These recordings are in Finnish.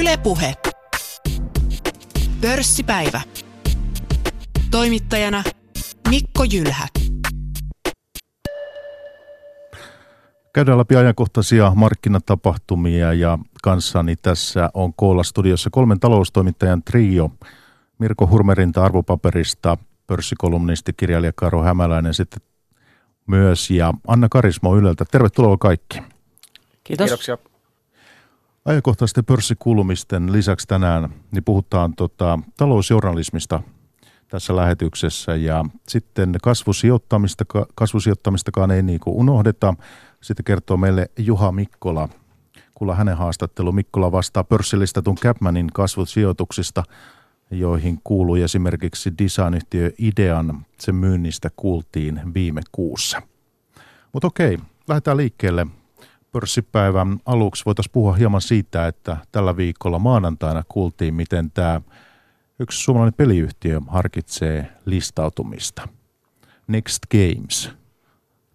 Ylepuhe. Pörssipäivä. Toimittajana Mikko Jylhä. Käydään läpi ajankohtaisia markkinatapahtumia ja kanssani tässä on koolla studiossa kolmen taloustoimittajan trio. Mirko Hurmerinta arvopaperista, pörssikolumnisti, kirjailija Karo Hämäläinen sitten myös ja Anna Karismo Yleltä. Tervetuloa kaikki. Kiitos. Kiitoksia. Ajankohtaisten pörssikulumisten lisäksi tänään niin puhutaan tota, talousjournalismista tässä lähetyksessä ja sitten kasvusijoittamista, kasvusijoittamistakaan ei niin unohdeta. Sitten kertoo meille Juha Mikkola, kuulla hänen haastattelu. Mikkola vastaa pörssilistatun Capmanin kasvusijoituksista, joihin kuuluu esimerkiksi designyhtiö Idean. Sen myynnistä kuultiin viime kuussa. Mutta okei, lähdetään liikkeelle pörssipäivän aluksi voitaisiin puhua hieman siitä, että tällä viikolla maanantaina kuultiin, miten tämä yksi suomalainen peliyhtiö harkitsee listautumista. Next Games,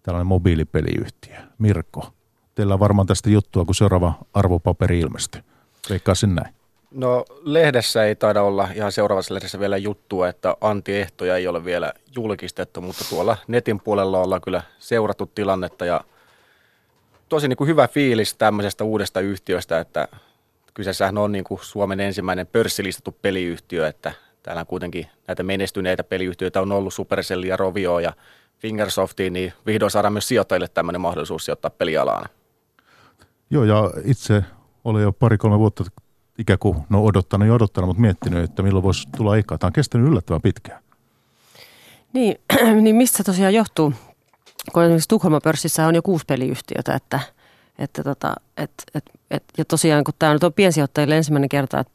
tällainen mobiilipeliyhtiö. Mirko, teillä on varmaan tästä juttua, kun seuraava arvopaperi ilmestyy. Veikkaisin näin. No lehdessä ei taida olla ihan seuraavassa lehdessä vielä juttua, että antiehtoja ei ole vielä julkistettu, mutta tuolla netin puolella ollaan kyllä seurattu tilannetta ja tosi niin kuin hyvä fiilis tämmöisestä uudesta yhtiöstä, että kyseessähän on niin kuin Suomen ensimmäinen pörssilistattu peliyhtiö, että täällä on kuitenkin näitä menestyneitä peliyhtiöitä on ollut Supercell ja Rovio ja Fingersoftiin, niin vihdoin saadaan myös sijoittajille tämmöinen mahdollisuus sijoittaa pelialaan. Joo, ja itse olen jo pari-kolme vuotta ikään kuin, no odottanut ja odottanut, mutta miettinyt, että milloin voisi tulla aikaa. Tämä on kestänyt yllättävän pitkään. Niin, niin mistä tosiaan johtuu kun esimerkiksi Tukholman pörssissä on jo kuusi peliyhtiötä, että, että tota, et, et, et, ja tosiaan kun tämä nyt on piensijoittajille ensimmäinen kerta, että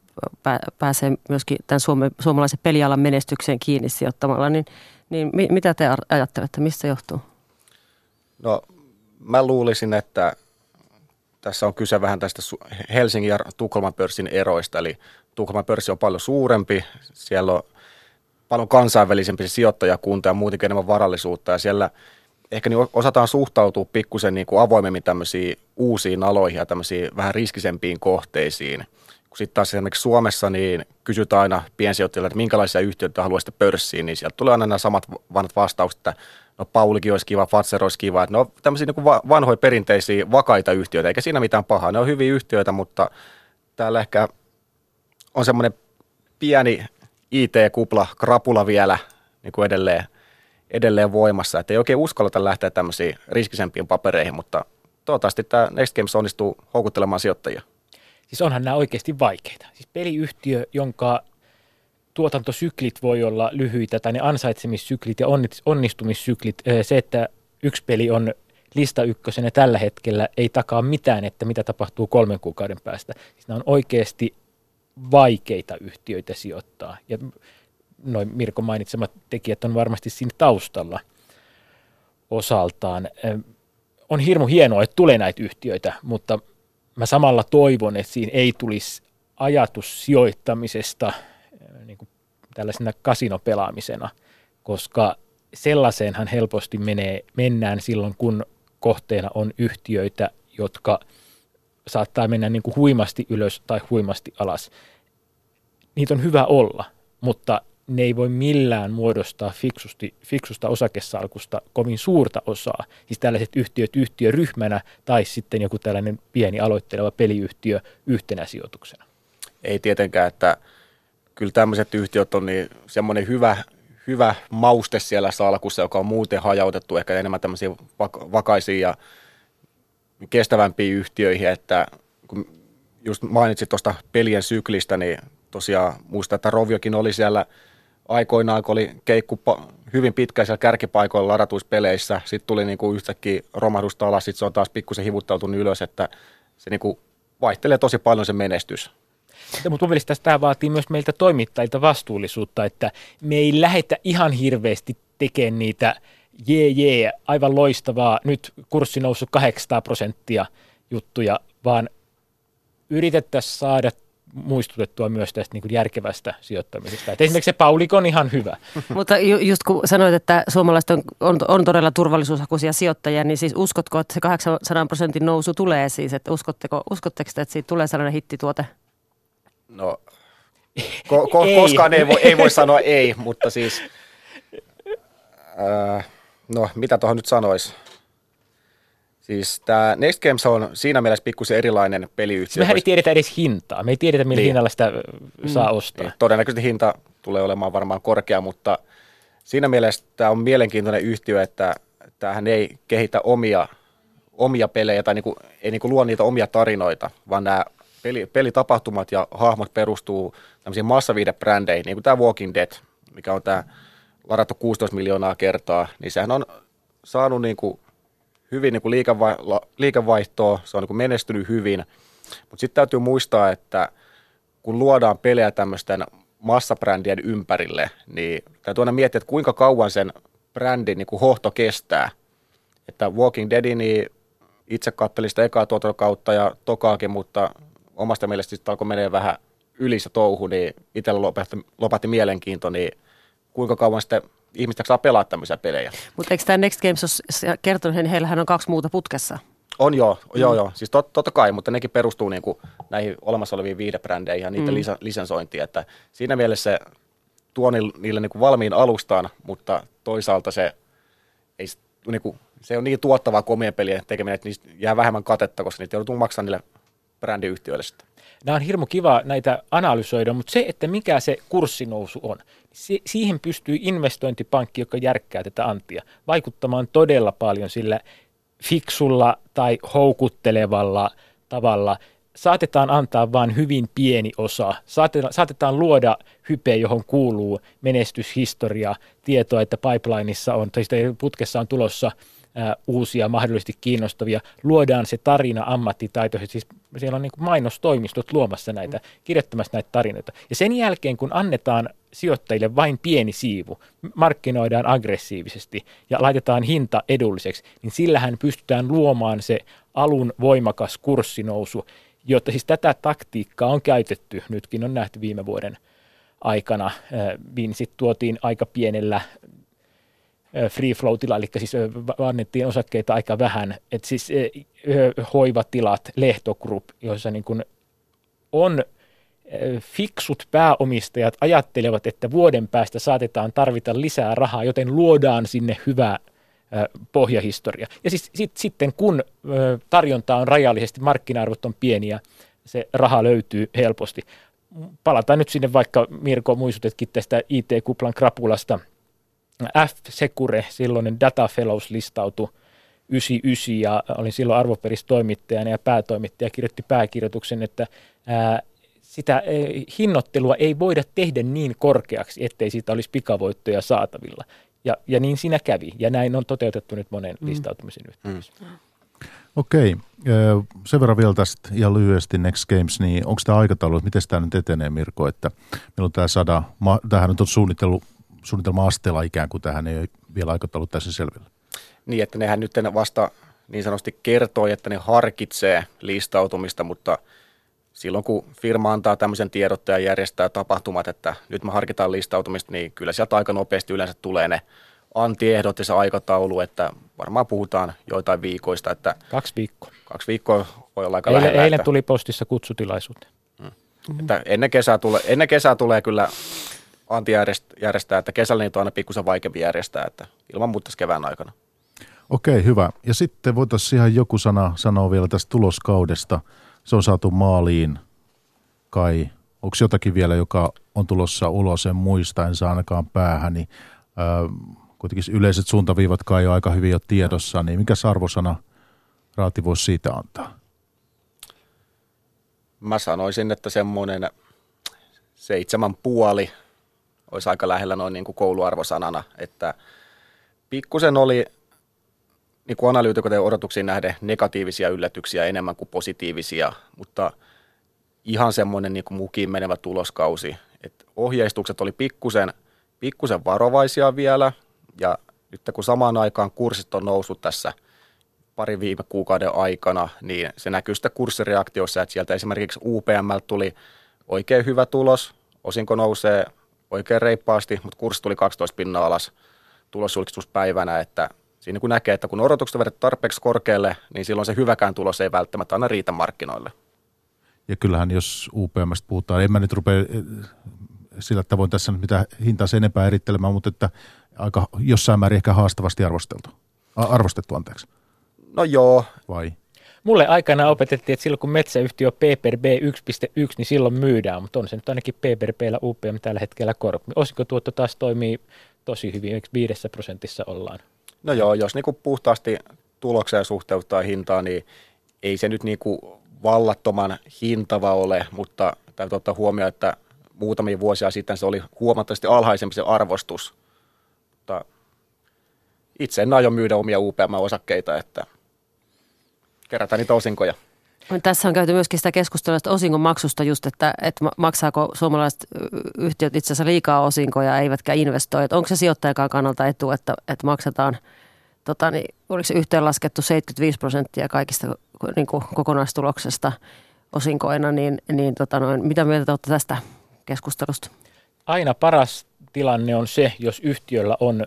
pääsee myöskin tämän suome, suomalaisen pelialan menestykseen kiinni sijoittamalla, niin, niin mi, mitä te ajattelette, mistä johtuu? No mä luulisin, että tässä on kyse vähän tästä Helsingin ja Tukholman pörssin eroista, eli Tukholman pörssi on paljon suurempi, siellä on paljon kansainvälisempi sijoittajakunta ja muutenkin enemmän varallisuutta, ja siellä – ehkä niin osataan suhtautua pikkusen niin kuin avoimemmin tämmöisiin uusiin aloihin ja tämmöisiin vähän riskisempiin kohteisiin. Kun sitten taas esimerkiksi Suomessa niin kysytään aina piensijoittajille, että minkälaisia yhtiöitä haluaisitte pörssiin, niin sieltä tulee aina nämä samat vanhat vastaukset, että no Paulikin olisi kiva, Fatser olisi kiva, että ne on tämmöisiä niin kuin vanhoja perinteisiä vakaita yhtiöitä, eikä siinä mitään pahaa. Ne on hyviä yhtiöitä, mutta täällä ehkä on semmoinen pieni IT-kupla, krapula vielä niin kuin edelleen – edelleen voimassa, että ei oikein uskalleta lähteä tämmöisiin riskisempiin papereihin, mutta toivottavasti tämä Next Games onnistuu houkuttelemaan sijoittajia. Siis onhan nämä oikeasti vaikeita. Siis peliyhtiö, jonka tuotantosyklit voi olla lyhyitä, tai ne ansaitsemissyklit ja onnistumissyklit, se, että yksi peli on lista ykkösenä tällä hetkellä, ei takaa mitään, että mitä tapahtuu kolmen kuukauden päästä. Siis nämä on oikeasti vaikeita yhtiöitä sijoittaa. Ja noin Mirko mainitsemat tekijät on varmasti siinä taustalla osaltaan. On hirmu hienoa, että tulee näitä yhtiöitä, mutta mä samalla toivon, että siinä ei tulisi ajatus sijoittamisesta niin kuin tällaisena kasinopelaamisena, koska sellaiseenhan helposti menee, mennään silloin, kun kohteena on yhtiöitä, jotka saattaa mennä niin kuin huimasti ylös tai huimasti alas. Niitä on hyvä olla, mutta ne ei voi millään muodostaa fiksusti, fiksusta osakesalkusta kovin suurta osaa. Siis tällaiset yhtiöt yhtiöryhmänä tai sitten joku tällainen pieni aloitteleva peliyhtiö yhtenä sijoituksena. Ei tietenkään, että kyllä tämmöiset yhtiöt on niin semmoinen hyvä, hyvä mauste siellä salkussa, joka on muuten hajautettu ehkä enemmän tämmöisiä vakaisia ja kestävämpiin yhtiöihin, että kun just mainitsit tuosta pelien syklistä, niin tosiaan muista, että Roviokin oli siellä – aikoinaan, kun oli keikku hyvin pitkäisellä kärkipaikoilla ladatuissa peleissä, sitten tuli niinku yhtäkkiä romahdusta alas, sitten se on taas pikkusen hivuttautunut ylös, että se niinku vaihtelee tosi paljon se menestys. Mutta mun mielestä tämä vaatii myös meiltä toimittajilta vastuullisuutta, että me ei lähetä ihan hirveästi tekemään niitä jee jee, aivan loistavaa, nyt kurssi noussut 800 prosenttia juttuja, vaan yritettäisiin saada muistutettua myös tästä niin kuin järkevästä sijoittamisesta. Et esimerkiksi se Paulik on ihan hyvä. Mutta ju, just kun sanoit, että suomalaiset on, on, on todella turvallisuushakuisia sijoittajia, niin siis uskotko, että se 800 prosentin nousu tulee siis? Että uskotteko, uskotteko että siitä tulee sellainen hittituote? No, ko- ko- ei. koskaan ei voi, ei voi sanoa ei, mutta siis, äh, no mitä tuohon nyt sanoisi? Siis tämä Next Games on siinä mielessä pikkusen erilainen peliyhtiö. Mehän ei tiedetä edes hintaa. Me ei tiedetä, millä niin. hinnalla sitä saa mm. ostaa. Niin. Todennäköisesti hinta tulee olemaan varmaan korkea, mutta siinä mielessä tämä on mielenkiintoinen yhtiö, että tämähän ei kehitä omia, omia pelejä tai niinku, ei niinku luo niitä omia tarinoita, vaan nämä peli, pelitapahtumat ja hahmot perustuu tämmöisiin massaviidebrändeihin, niin kuin tämä Walking Dead, mikä on tämä ladattu 16 miljoonaa kertaa, niin sehän on saanut niin kuin hyvin niin kuin liikevaihtoa, se on niin kuin menestynyt hyvin, mutta sitten täytyy muistaa, että kun luodaan pelejä tämmöisten massabrändien ympärille, niin täytyy aina miettiä, että kuinka kauan sen brändin niin kuin hohto kestää. Että Walking Dead, niin itse kattelin sitä ekaa tuotantokautta ja tokaakin, mutta omasta mielestä sitten alkoi menee vähän yli se touhu, niin itsellä lopetti, lopetti mielenkiinto, niin kuinka kauan sitten ihmiset saa pelaa tämmöisiä pelejä. Mutta eikö tämä Next Games ole kertonut, että heillähän on kaksi muuta putkessa? On joo, mm. joo, joo. Siis tot, totta kai, mutta nekin perustuu niin kuin näihin olemassa oleviin viidebrändeihin ja niiden mm. lisä, lisensointiin. Että siinä mielessä se tuo niille, niille niin kuin valmiin alustaan, mutta toisaalta se, ei, niin kuin, se on niin tuottavaa kuin omien pelien tekeminen, että niistä jää vähemmän katetta, koska niitä joutuu maksamaan niille brändiyhtiöille sitten. Nämä on hirmu kiva näitä analysoida, mutta se, että mikä se kurssinousu on, siihen pystyy investointipankki, joka järkkää tätä antia, vaikuttamaan todella paljon sillä fiksulla tai houkuttelevalla tavalla. Saatetaan antaa vain hyvin pieni osa. Saatetaan, saatetaan luoda hype, johon kuuluu menestyshistoria, tietoa, että pipelineissa on, tai putkessa on tulossa – uusia, mahdollisesti kiinnostavia. Luodaan se tarina ammattitaitoisesti. Siis siellä on niin kuin mainostoimistot luomassa näitä, kirjoittamassa näitä tarinoita. Ja sen jälkeen, kun annetaan sijoittajille vain pieni siivu, markkinoidaan aggressiivisesti ja laitetaan hinta edulliseksi, niin sillähän pystytään luomaan se alun voimakas kurssinousu, jotta siis tätä taktiikkaa on käytetty, nytkin on nähty viime vuoden aikana. Vinsit tuotiin aika pienellä free flow-tila, eli siis annettiin osakkeita aika vähän, että siis hoivatilat, lehtogroup, joissa niin kuin on fiksut pääomistajat ajattelevat, että vuoden päästä saatetaan tarvita lisää rahaa, joten luodaan sinne hyvä pohjahistoria. Ja siis sit, sitten kun tarjonta on rajallisesti, markkina-arvot on pieniä, se raha löytyy helposti. Palataan nyt sinne vaikka Mirko muistutetkin tästä IT-kuplan krapulasta – F-Secure, silloinen Data Fellows listautui 99 ja olin silloin arvoperistoimittajana ja päätoimittaja kirjoitti pääkirjoituksen, että ää, sitä hinnoittelua ei voida tehdä niin korkeaksi, ettei siitä olisi pikavoittoja saatavilla. Ja, ja niin siinä kävi, ja näin on toteutettu nyt monen mm. listautumisen yhteydessä. Mm. Okei, sen verran vielä tästä ja lyhyesti Next Games, niin onko tämä aikataulu, että miten tämä nyt etenee Mirko, että meillä on tämä sada, tämähän on suunnittelu suunnitelma-asteella ikään kuin tähän ei ole vielä aikataulu tässä selvillä. Niin, että nehän nyt vasta niin sanotusti kertoo, että ne harkitsee listautumista, mutta silloin kun firma antaa tämmöisen tiedotteen ja järjestää tapahtumat, että nyt me harkitaan listautumista, niin kyllä sieltä aika nopeasti yleensä tulee ne antiehdot ja se aikataulu, että varmaan puhutaan joitain viikoista. Että kaksi viikkoa. Kaksi viikkoa voi olla aika eilen, lähellä. Eilen että, tuli postissa kutsutilaisuuteen. Hmm. Että ennen, kesää tulee, ennen kesää tulee kyllä Antti järjestää, että kesällä niitä on aina pikkusen vaikeampi järjestää, että ilman muuta kevään aikana. Okei, hyvä. Ja sitten voitaisiin ihan joku sana sanoa vielä tästä tuloskaudesta. Se on saatu maaliin kai. Onko jotakin vielä, joka on tulossa ulos, en muista, en saa ainakaan päähän, niin äh, kuitenkin yleiset suuntaviivat kai on aika hyvin jo tiedossa, niin mikä arvosana Raati voisi siitä antaa? Mä sanoisin, että semmoinen seitsemän puoli olisi aika lähellä noin niin kuin kouluarvosanana, että pikkusen oli niin kuin analyytikoiden odotuksiin nähden negatiivisia yllätyksiä enemmän kuin positiivisia, mutta ihan semmoinen niin kuin mukiin menevä tuloskausi. että ohjeistukset oli pikkusen, pikkusen varovaisia vielä ja nyt kun samaan aikaan kurssit on noussut tässä pari viime kuukauden aikana, niin se näkyy sitä kurssireaktioissa, että sieltä esimerkiksi UPM tuli oikein hyvä tulos, osinko nousee oikein reippaasti, mutta kurssi tuli 12 pinnaa alas tulosjulkistuspäivänä, että siinä kun näkee, että kun odotukset on tarpeeksi korkealle, niin silloin se hyväkään tulos ei välttämättä aina riitä markkinoille. Ja kyllähän jos UPMstä puhutaan, en mä nyt rupea eh, sillä tavoin tässä nyt mitä hintaa sen enempää erittelemään, mutta että aika jossain määrin ehkä haastavasti arvosteltu. Arvostettu, anteeksi. No joo. Vai? Mulle aikana opetettiin, että silloin kun metsäyhtiö on PPRB 1.1, niin silloin myydään, mutta on se nyt ainakin PPRBllä UPM tällä hetkellä korkeampi. Osinkotuotto taas toimii tosi hyvin, viidessä prosentissa ollaan? No joo, jos niinku puhtaasti tulokseen suhteuttaa hintaa, niin ei se nyt niinku vallattoman hintava ole, mutta täytyy ottaa huomioon, että muutamia vuosia sitten se oli huomattavasti alhaisempi se arvostus. Mutta itse en aio myydä omia UPM-osakkeita, että kerätään niitä osinkoja. Tässä on käyty myöskin sitä keskustelua sitä osingon maksusta just, että, että maksaako suomalaiset yhtiöt itse asiassa liikaa osinkoja eivätkä investoi. Että onko se sijoittajakaan kannalta etu, että, että maksetaan, tota, niin, oliko se yhteenlaskettu 75 prosenttia kaikista niin kuin kokonaistuloksesta osinkoina, niin, niin tota noin, mitä mieltä olette tästä keskustelusta? Aina paras tilanne on se, jos yhtiöllä on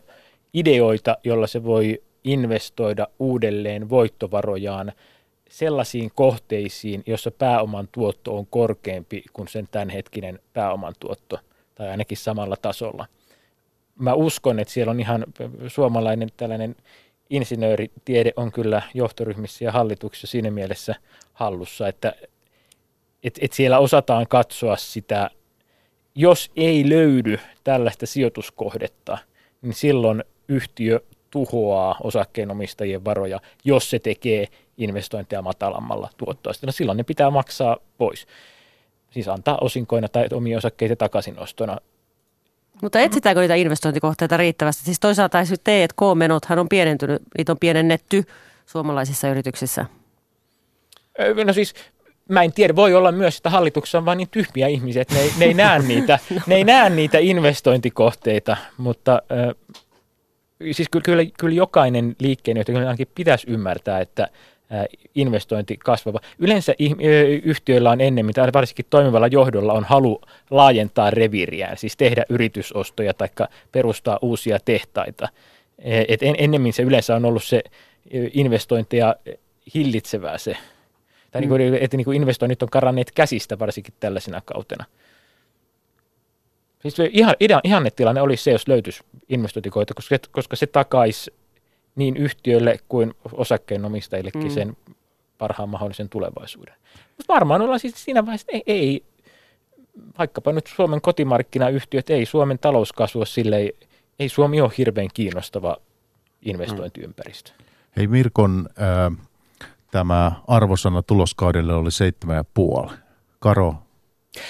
ideoita, jolla se voi investoida uudelleen voittovarojaan sellaisiin kohteisiin, jossa pääoman tuotto on korkeampi kuin sen tämänhetkinen pääoman tuotto, tai ainakin samalla tasolla. Mä uskon, että siellä on ihan suomalainen tällainen insinööritiede on kyllä johtoryhmissä ja hallituksissa siinä mielessä hallussa, että et, et siellä osataan katsoa sitä, jos ei löydy tällaista sijoituskohdetta, niin silloin yhtiö tuhoaa osakkeenomistajien varoja, jos se tekee investointeja matalammalla tuottoa. No silloin ne pitää maksaa pois. Siis antaa osinkoina tai omia osakkeita takaisinostona. Mutta etsitäänkö niitä investointikohteita riittävästi? Siis toisaalta T&K-menothan on pienentynyt, niitä on pienennetty suomalaisissa yrityksissä. No siis mä en tiedä, voi olla myös, että hallituksessa on vain niin tyhmiä ihmisiä, että ne ei, ne ei, näe, niitä, ne ei näe niitä investointikohteita, mutta siis kyllä, kyllä, kyllä jokainen liikkeenjohtaja ainakin pitäisi ymmärtää, että investointi kasvava. Yleensä yhtiöillä on ennemmin, tai varsinkin toimivalla johdolla on halu laajentaa reviiriään, siis tehdä yritysostoja tai perustaa uusia tehtaita. E, et en, ennemmin se yleensä on ollut se investointeja hillitsevää se, tai niin kuin, mm. että niin kuin investoinnit on karanneet käsistä varsinkin tällaisena kautena. Siis ihan, ihannetilanne olisi se, jos löytyisi investointikoita, koska, koska se takaisi niin yhtiöille kuin osakkeenomistajillekin mm. sen parhaan mahdollisen tulevaisuuden. Mutta varmaan ollaan siis siinä vaiheessa, että ei, ei, vaikkapa nyt Suomen kotimarkkinayhtiöt, ei Suomen talouskasvu sille ei, ei Suomi ole hirveän kiinnostava investointiympäristö. Mm. Hei Mirkon, äh, tämä arvosana tuloskaudelle oli 7,5. Karo,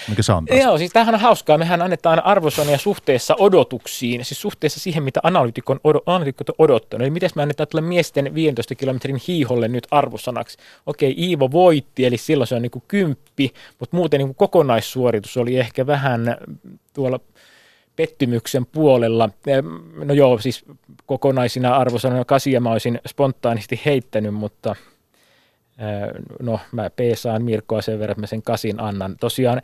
mikä se on Joo, siis tämähän on hauskaa. Mehän annetaan arvosanoja suhteessa odotuksiin, siis suhteessa siihen, mitä analyytikon odo, analyytikot on odottanut. Eli miten me annetaan tälle miesten 15 kilometrin hiiholle nyt arvosanaksi? Okei, Iivo voitti, eli silloin se on niin kuin kymppi, mutta muuten niin kuin kokonaissuoritus oli ehkä vähän tuolla pettymyksen puolella. No joo, siis kokonaisina arvosanoja kasia mä olisin spontaanisti heittänyt, mutta – no mä peesaan Mirkoa sen verran, että mä sen kasin annan. Tosiaan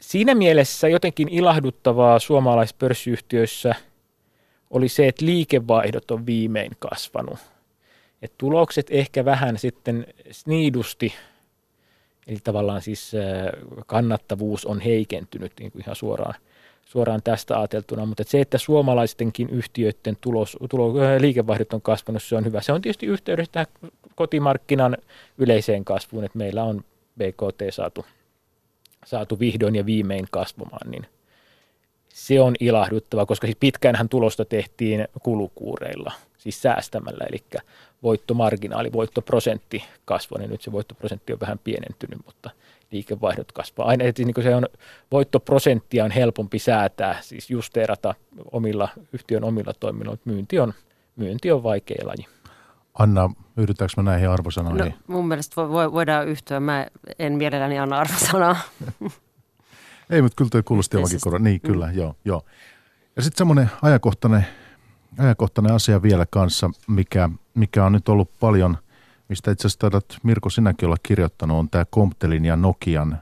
siinä mielessä jotenkin ilahduttavaa suomalaispörssiyhtiöissä oli se, että liikevaihdot on viimein kasvanut. Et tulokset ehkä vähän sitten sniidusti, eli tavallaan siis kannattavuus on heikentynyt niin kuin ihan suoraan – suoraan tästä ajateltuna, mutta se, että suomalaistenkin yhtiöiden tulos, tulo, liikevaihdot on kasvanut, se on hyvä. Se on tietysti yhteydessä tähän kotimarkkinan yleiseen kasvuun, että meillä on BKT saatu, saatu vihdoin ja viimein kasvamaan, niin se on ilahduttava, koska siis pitkäänhän tulosta tehtiin kulukuureilla, siis säästämällä, eli voittomarginaali, voittoprosentti kasvoi, niin nyt se voittoprosentti on vähän pienentynyt, mutta liikevaihdot kasvaa. Aina että niin se on, voittoprosenttia on helpompi säätää, siis justeerata omilla, yhtiön omilla toiminnoilla. Myynti on, myynti on vaikea laji. Anna, yritetäänkö me näihin arvosanoihin? No, mun mielestä vo, voidaan yhtyä. Mä en mielelläni anna arvosanaa. Ei, mutta kyllä toi kuulosti omakin korva. Niin, kyllä, mm. joo, joo. Ja sitten semmoinen ajankohtainen, ajankohtainen asia vielä kanssa, mikä, mikä on nyt ollut paljon – mistä itse asiassa taidat Mirko sinäkin olla kirjoittanut, on tämä Comptelin ja Nokian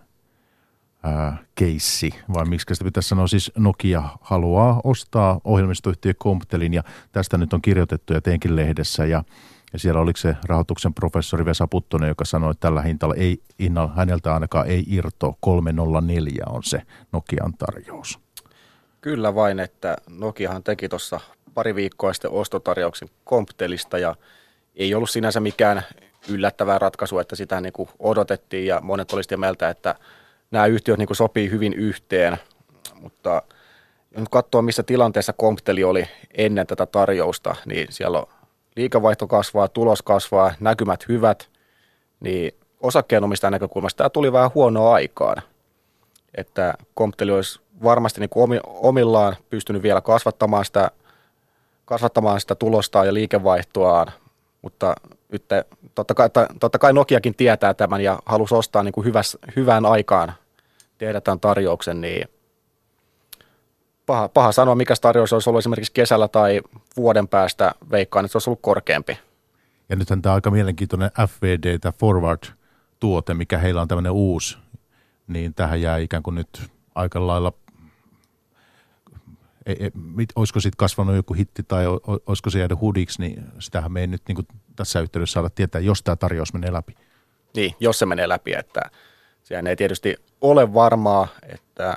ää, keissi, vai miksi sitä pitäisi sanoa, siis Nokia haluaa ostaa ohjelmistoyhtiö Comptelin ja tästä nyt on kirjoitettu ja teinkin lehdessä ja Ja siellä oliko se rahoituksen professori Vesa Puttonen, joka sanoi, että tällä hintalla ei, hinnalla häneltä ainakaan ei irto 304 on se Nokian tarjous. Kyllä vain, että Nokiahan teki tuossa pari viikkoa sitten ostotarjouksen Comptelista ja ei ollut sinänsä mikään yllättävä ratkaisu, että sitä niin kuin odotettiin ja monet olisivat mieltä, että nämä yhtiöt niin kuin sopii hyvin yhteen, mutta nyt katsoo, missä tilanteessa Compteli oli ennen tätä tarjousta, niin siellä on liikevaihto kasvaa, tulos kasvaa, näkymät hyvät, niin osakkeenomistajan näkökulmasta tämä tuli vähän huonoa aikaan. Että Compteli olisi varmasti niin kuin omillaan pystynyt vielä kasvattamaan sitä, kasvattamaan sitä tulostaan ja liikevaihtoaan, mutta nyt totta kai, totta kai Nokiakin tietää tämän ja halusi ostaa niin kuin hyväs, hyvään aikaan tehdä tämän tarjouksen, niin paha, paha sanoa, mikä tarjous olisi ollut esimerkiksi kesällä tai vuoden päästä, veikkaan, että se olisi ollut korkeampi. Ja nythän tämä on aika mielenkiintoinen FVD, tämä Forward-tuote, mikä heillä on tämmöinen uusi, niin tähän jää ikään kuin nyt aika lailla ei, ei, mit, olisiko sitten kasvanut joku hitti tai o, olisiko se jäänyt hudiksi, niin sitähän me ei nyt niin kuin tässä yhteydessä saada tietää, jos tämä tarjous menee läpi. Niin, jos se menee läpi, että sehän ei tietysti ole varmaa, että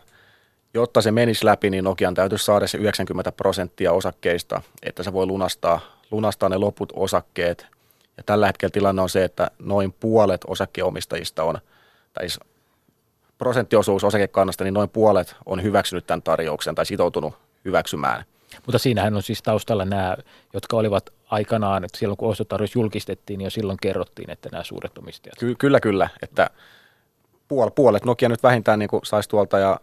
jotta se menisi läpi, niin Nokian täytyisi saada se 90 prosenttia osakkeista, että se voi lunastaa, lunastaa ne loput osakkeet. Ja tällä hetkellä tilanne on se, että noin puolet osakkeomistajista on, tai siis prosenttiosuus osakekannasta, niin noin puolet on hyväksynyt tämän tarjouksen tai sitoutunut hyväksymään. Mutta siinähän on siis taustalla nämä, jotka olivat aikanaan, että silloin kun ostotarjous julkistettiin, niin jo silloin kerrottiin, että nämä suuret omistajat. Ky- kyllä, kyllä, että puol- puolet Nokia nyt vähintään niin saisi tuolta ja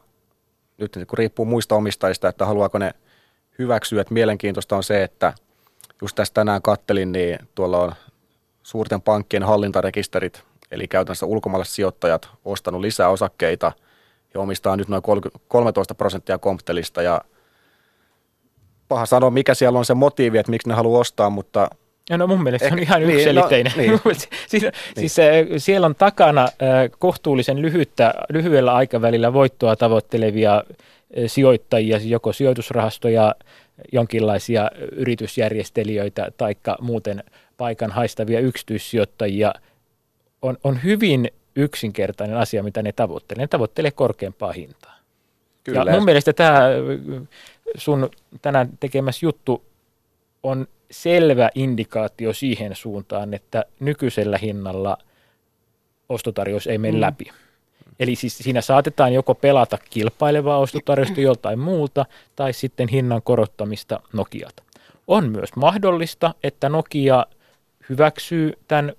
nyt niin kun riippuu muista omistajista, että haluaako ne hyväksyä. Että mielenkiintoista on se, että just tästä tänään kattelin, niin tuolla on suurten pankkien hallintarekisterit, eli käytännössä ulkomaalaiset sijoittajat ostanut lisää osakkeita ja omistaa nyt noin 13 prosenttia komptelista ja paha sanoa, mikä siellä on se motiivi, että miksi ne haluaa ostaa, mutta no mun mielestä eh, se on ihan niin, yksiselitteinen. No, niin. siis, niin. siis siellä on takana kohtuullisen lyhyttä, lyhyellä aikavälillä voittoa tavoittelevia sijoittajia, joko sijoitusrahastoja, jonkinlaisia yritysjärjestelijöitä tai muuten paikan haistavia yksityissijoittajia. On, on hyvin yksinkertainen asia, mitä ne tavoittelee. Ne tavoittelee korkeampaa hintaa. Kyllä. Ja mun mielestä tämä sun tänään tekemässä juttu on selvä indikaatio siihen suuntaan, että nykyisellä hinnalla ostotarjous ei mene mm. läpi. Eli siis siinä saatetaan joko pelata kilpailevaa ostotarjousta joltain muulta tai sitten hinnan korottamista Nokialta. On myös mahdollista, että Nokia hyväksyy tämän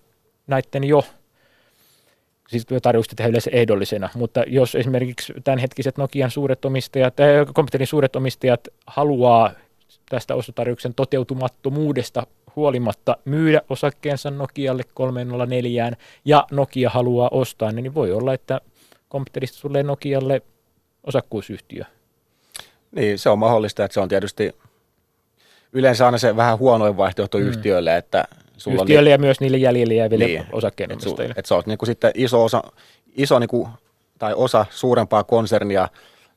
näiden jo siis tarjousta tehdä yleensä ehdollisena, mutta jos esimerkiksi tämänhetkiset Nokian suuret omistajat, komputerin suuret omistajat haluaa tästä ostotarjouksen toteutumattomuudesta huolimatta myydä osakkeensa Nokialle 304 ja Nokia haluaa ostaa, niin voi olla, että komputerista tulee Nokialle osakkuusyhtiö. Niin, se on mahdollista, että se on tietysti yleensä aina se vähän huonoin vaihtoehto mm. yhtiölle, että sulla Yhtiölle on, ja myös niille jäljelle jääville niin, osakkeenomistajille. Että, sä oot niin sitten iso osa, iso niin kuin, tai osa suurempaa konsernia,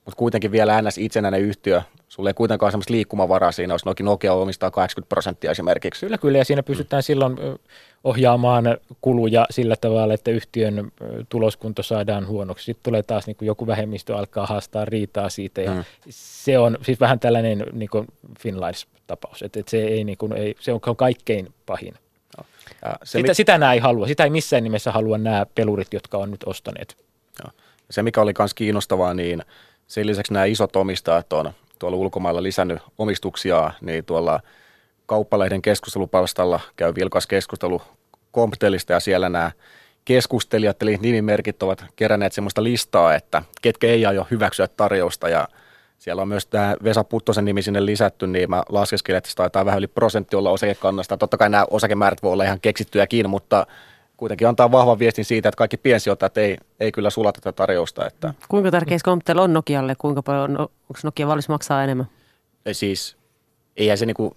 mutta kuitenkin vielä ns. itsenäinen yhtiö. Sulla ei kuitenkaan semmoista liikkumavaraa siinä, jos Nokia omistaa 80 prosenttia esimerkiksi. Kyllä, kyllä, ja siinä pystytään mm. silloin ohjaamaan kuluja sillä tavalla, että yhtiön tuloskunto saadaan huonoksi. Sitten tulee taas niin kuin joku vähemmistö alkaa haastaa riitaa siitä, ja mm. se on siis vähän tällainen niin kuin Finlines-tapaus, että, että se, ei, niin kuin, ei, se on kaikkein pahin. Ja se, sitä, mit... sitä nämä ei halua. Sitä ei missään nimessä halua nämä pelurit, jotka on nyt ostaneet. Ja se, mikä oli myös kiinnostavaa, niin sen lisäksi nämä isot omistajat on tuolla ulkomailla lisännyt omistuksia, niin tuolla kauppalehden keskustelupalstalla käy vilkas keskustelu Comptelista ja siellä nämä keskustelijat, eli nimimerkit ovat keränneet sellaista listaa, että ketkä ei aio hyväksyä tarjousta ja siellä on myös tämä Vesa Puttosen nimi sinne lisätty, niin mä laskeskelin, että se taitaa vähän yli prosentti olla osakekannasta. Totta kai nämä osakemäärät voi olla ihan keksittyjäkin, mutta kuitenkin antaa vahvan viestin siitä, että kaikki piensijoittajat ei, ei kyllä sulata tätä tarjousta. Että. Kuinka tärkeä Comptel on Nokialle? Kuinka paljon, onko Nokia valmis maksaa enemmän? Ei siis, eihän se niinku,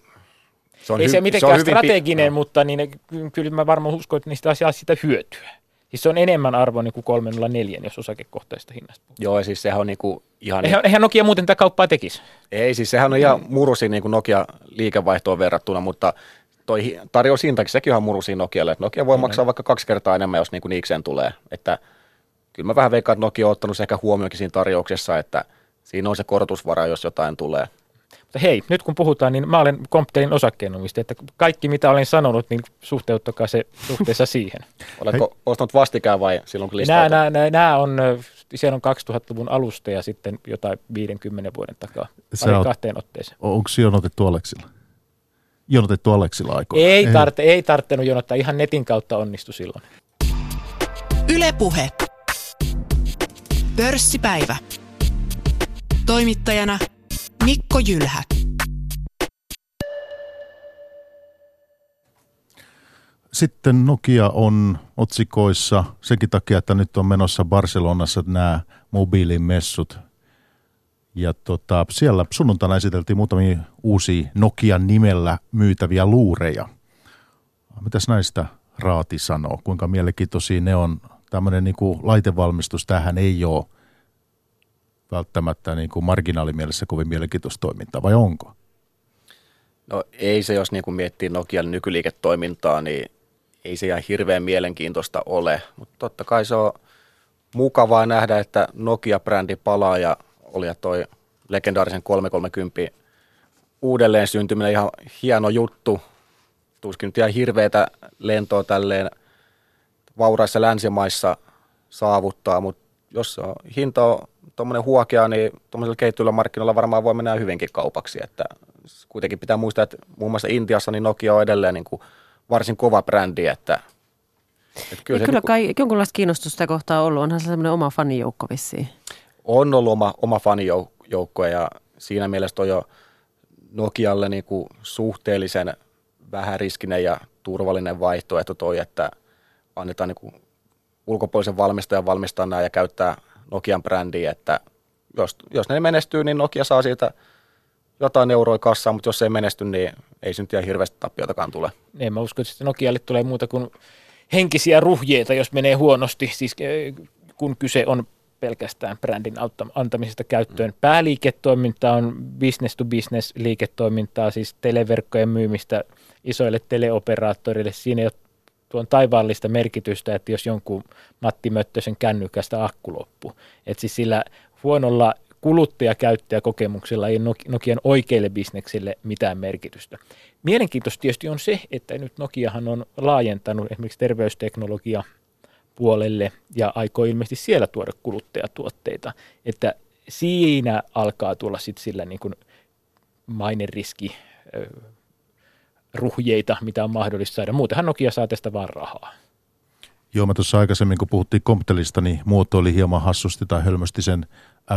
se on Ei hy- se mitenkään se on strateginen, pi- mutta niin, kyllä mä varmaan uskon, että niistä asiaa sitä hyötyä. Siis se on enemmän arvoa niin kuin 304, jos osakekohtaista hinnasta puhutaan. Joo, siis sehän on niin kuin ihan... Eihän, eihän Nokia muuten tätä kauppaa tekisi. Ei, siis sehän on ihan murusi niin kuin Nokia liikevaihtoon verrattuna, mutta toi tarjoushintakin, sekin on murusi Nokialle, että Nokia voi maksaa vaikka kaksi kertaa enemmän, jos niin kuin niikseen tulee. Että kyllä mä vähän veikkaan, että Nokia on ottanut sekä huomioonkin siinä tarjouksessa, että siinä on se korotusvara, jos jotain tulee. Mutta hei, nyt kun puhutaan, niin mä olen Comptelin osakkeenomistaja, että kaikki mitä olen sanonut, niin suhteuttakaa se suhteessa siihen. Oletko Hei. ostanut vastikään vai silloin kun nämä, nämä, nämä, nämä on, siellä on 2000-luvun alusta ja sitten jotain 50 vuoden takaa. Sä oot, kahteen otteeseen. Onko jonotettu Aleksilla? Jonotettu Aleksilla aikoina? Ei, tarvitse, ei tarvinnut jonottaa, ihan netin kautta onnistu silloin. Ylepuhe. Pörssipäivä. Toimittajana Mikko Jylhä. Sitten Nokia on otsikoissa senkin takia, että nyt on menossa Barcelonassa nämä mobiilimessut. Ja tota, siellä sunnuntaina esiteltiin muutamia uusia Nokian nimellä myytäviä luureja. Mitäs näistä Raati sanoo? Kuinka mielenkiintoisia ne on? Tämmöinen niin laitevalmistus, tähän ei ole välttämättä niin kuin marginaalimielessä kovin mielenkiintoista toimintaa, vai onko? No ei se, jos niin kuin miettii Nokian nykyliiketoimintaa, niin ei se ihan hirveän mielenkiintoista ole, mutta totta kai se on mukavaa nähdä, että Nokia-brändi palaa ja oli toi legendaarisen 330 uudelleen syntyminen ihan hieno juttu. Tuskin nyt ihan hirveätä lentoa tälleen vauraissa länsimaissa saavuttaa, mutta jos hinta on tuommoinen huokea, niin tuommoisella kehittyillä markkinoilla varmaan voi mennä hyvinkin kaupaksi. Että kuitenkin pitää muistaa, että muun muassa Intiassa niin Nokia on edelleen niin kuin varsin kova brändi, että että kyllä, niin kyllä niin kai jonkunlaista kiinnostusta kohtaa ollut. Onhan se semmoinen oma fanijoukko vissiin. On ollut oma, oma fanijoukko ja siinä mielessä toi jo Nokialle niin kuin suhteellisen vähäriskinen ja turvallinen vaihtoehto toi, että annetaan niin kuin ulkopuolisen valmistajan valmistaa nämä ja käyttää Nokian brändiä, että jos, jos ne menestyy, niin Nokia saa siitä jotain euroa kassaan, mutta jos ei menesty, niin ei se nyt ihan hirveästi tappiotakaan tule. En mä usko, että Nokialle tulee muuta kuin henkisiä ruhjeita, jos menee huonosti, siis eh, kun kyse on pelkästään brändin antamisesta käyttöön. Pääliiketoiminta on business to business liiketoimintaa, siis televerkkojen myymistä isoille teleoperaattoreille. Siinä ei ole tuon taivaallista merkitystä, että jos jonkun Matti Möttösen kännykästä akku loppu. Että siis sillä huonolla kuluttajakäyttäjäkokemuksella ei Nokian oikeille bisneksille mitään merkitystä. Mielenkiintoista tietysti on se, että nyt Nokiahan on laajentanut esimerkiksi terveysteknologia puolelle ja aikoo ilmeisesti siellä tuoda kuluttajatuotteita, että siinä alkaa tulla sitten sillä niin kuin maineriski ruhjeita, mitä on mahdollista saada. Muutenhan Nokia saa tästä vaan rahaa. Joo, mä tuossa aikaisemmin, kun puhuttiin Comptelista, niin muotoili hieman hassusti tai hölmösti sen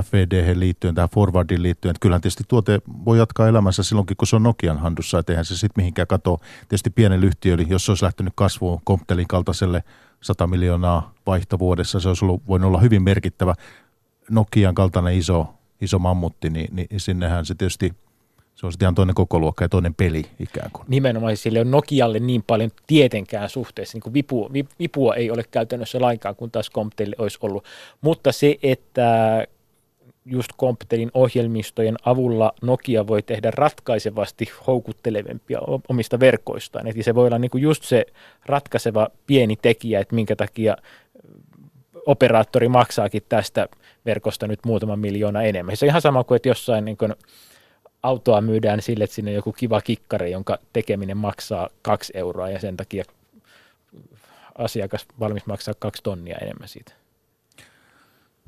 FED liittyen, tähän forwardin liittyen. Että kyllähän tietysti tuote voi jatkaa elämänsä silloinkin, kun se on Nokian handussa, että eihän se sitten mihinkään kato. Tietysti pienen yhtiölle, jos se olisi lähtenyt kasvuun Comptelin kaltaiselle 100 miljoonaa vaihtovuodessa, se olisi ollut, voinut olla hyvin merkittävä Nokian kaltainen iso, iso mammutti, niin, niin sinnehän se tietysti – se on sitten ihan toinen koko luokka ja toinen peli ikään kuin. Nimenomaan sille on Nokialle niin paljon tietenkään suhteessa, niin kuin vipua, vipua ei ole käytännössä lainkaan, kun taas Comptelille olisi ollut. Mutta se, että just Comptelin ohjelmistojen avulla Nokia voi tehdä ratkaisevasti houkuttelevempia omista verkoistaan. Eli se voi olla niin kuin just se ratkaiseva pieni tekijä, että minkä takia operaattori maksaakin tästä verkosta nyt muutama miljoona enemmän. Se on ihan sama kuin, että jossain niin kuin autoa myydään sille, että sinne on joku kiva kikkari, jonka tekeminen maksaa kaksi euroa ja sen takia asiakas valmis maksaa kaksi tonnia enemmän siitä.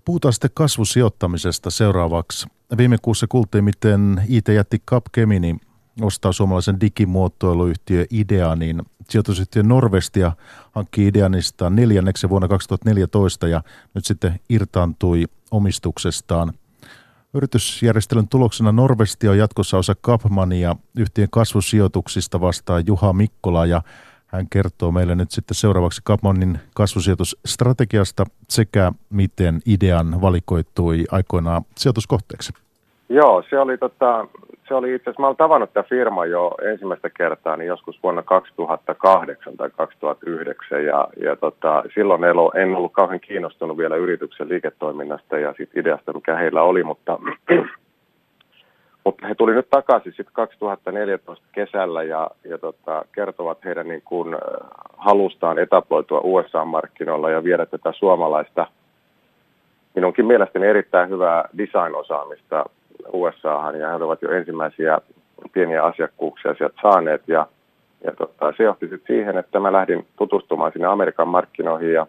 Puhutaan sitten kasvusijoittamisesta seuraavaksi. Viime kuussa kuultiin, miten IT-jätti Capgemini ostaa suomalaisen digimuotoiluyhtiö Ideanin. Sijoitusyhtiö Norvestia hankki Ideanista neljänneksen vuonna 2014 ja nyt sitten irtaantui omistuksestaan. Yritysjärjestelyn tuloksena Norvesti on jatkossa osa Capmania. Yhtiön kasvusijoituksista vastaa Juha Mikkola ja hän kertoo meille nyt sitten seuraavaksi Capmanin kasvusijoitusstrategiasta sekä miten idean valikoitui aikoinaan sijoituskohteeksi. Joo, se oli tota, se oli itse asiassa, mä olen tavannut tämän firman jo ensimmäistä kertaa niin joskus vuonna 2008 tai 2009 ja, ja tota, silloin en ollut kauhean kiinnostunut vielä yrityksen liiketoiminnasta ja siitä ideasta, mikä heillä oli, mutta Mutta he tuli nyt takaisin sitten 2014 kesällä ja, ja tota, kertovat heidän niin kuin, halustaan etaploitua USA-markkinoilla ja viedä tätä suomalaista minunkin mielestäni erittäin hyvää design-osaamista USAhan ja he ovat jo ensimmäisiä pieniä asiakkuuksia sieltä saaneet. Ja, ja tota, se johti sitten siihen, että mä lähdin tutustumaan sinne Amerikan markkinoihin ja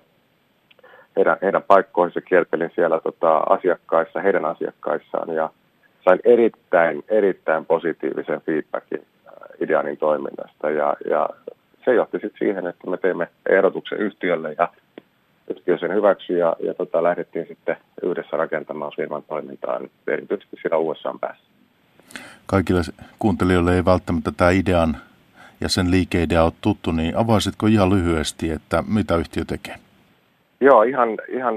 heidän, heidän paikkoihinsa kiertelin siellä tota, asiakkaissa, heidän asiakkaissaan. Ja sain erittäin, erittäin positiivisen feedbackin äh, Ideanin toiminnasta ja, ja se johti sitten siihen, että me teimme ehdotuksen yhtiölle ja yhtiö sen hyväksyi ja, ja tota, lähdettiin sitten yhdessä rakentamaan firman toimintaa erityisesti siellä USA päässä. Kaikille kuuntelijoille ei välttämättä tämä idean ja sen liikeidea ole tuttu, niin avaisitko ihan lyhyesti, että mitä yhtiö tekee? Joo, ihan, ihan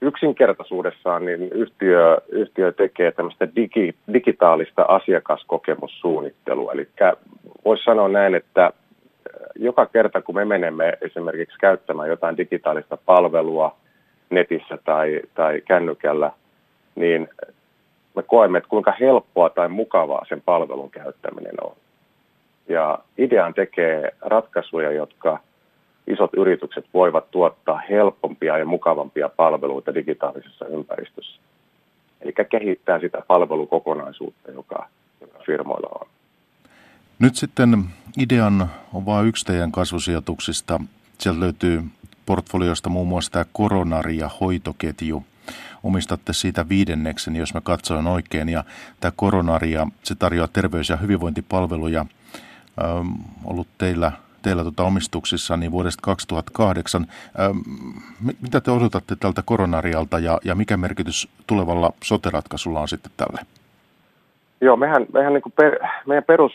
yksinkertaisuudessaan niin yhtiö, yhtiö tekee tämmöistä digi, digitaalista asiakaskokemussuunnittelua. Eli voisi sanoa näin, että joka kerta kun me menemme esimerkiksi käyttämään jotain digitaalista palvelua netissä tai, tai kännykällä, niin me koemme, että kuinka helppoa tai mukavaa sen palvelun käyttäminen on. Ja idean tekee ratkaisuja, jotka isot yritykset voivat tuottaa helpompia ja mukavampia palveluita digitaalisessa ympäristössä. Eli kehittää sitä palvelukokonaisuutta, joka, joka firmoilla on. Nyt sitten idean on vain yksi teidän kasvusijoituksista. Sieltä löytyy portfoliosta muun muassa tämä koronaria hoitoketju. Omistatte siitä viidenneksen, jos mä katsoin oikein. Ja tämä koronaria, se tarjoaa terveys- ja hyvinvointipalveluja. Ähm, ollut teillä, teillä tuota omistuksissa niin vuodesta 2008. Ähm, mitä te odotatte tältä koronarialta ja, ja mikä merkitys tulevalla soteratkaisulla on sitten tälle? Joo, mehän, mehän niin kuin per, meidän perus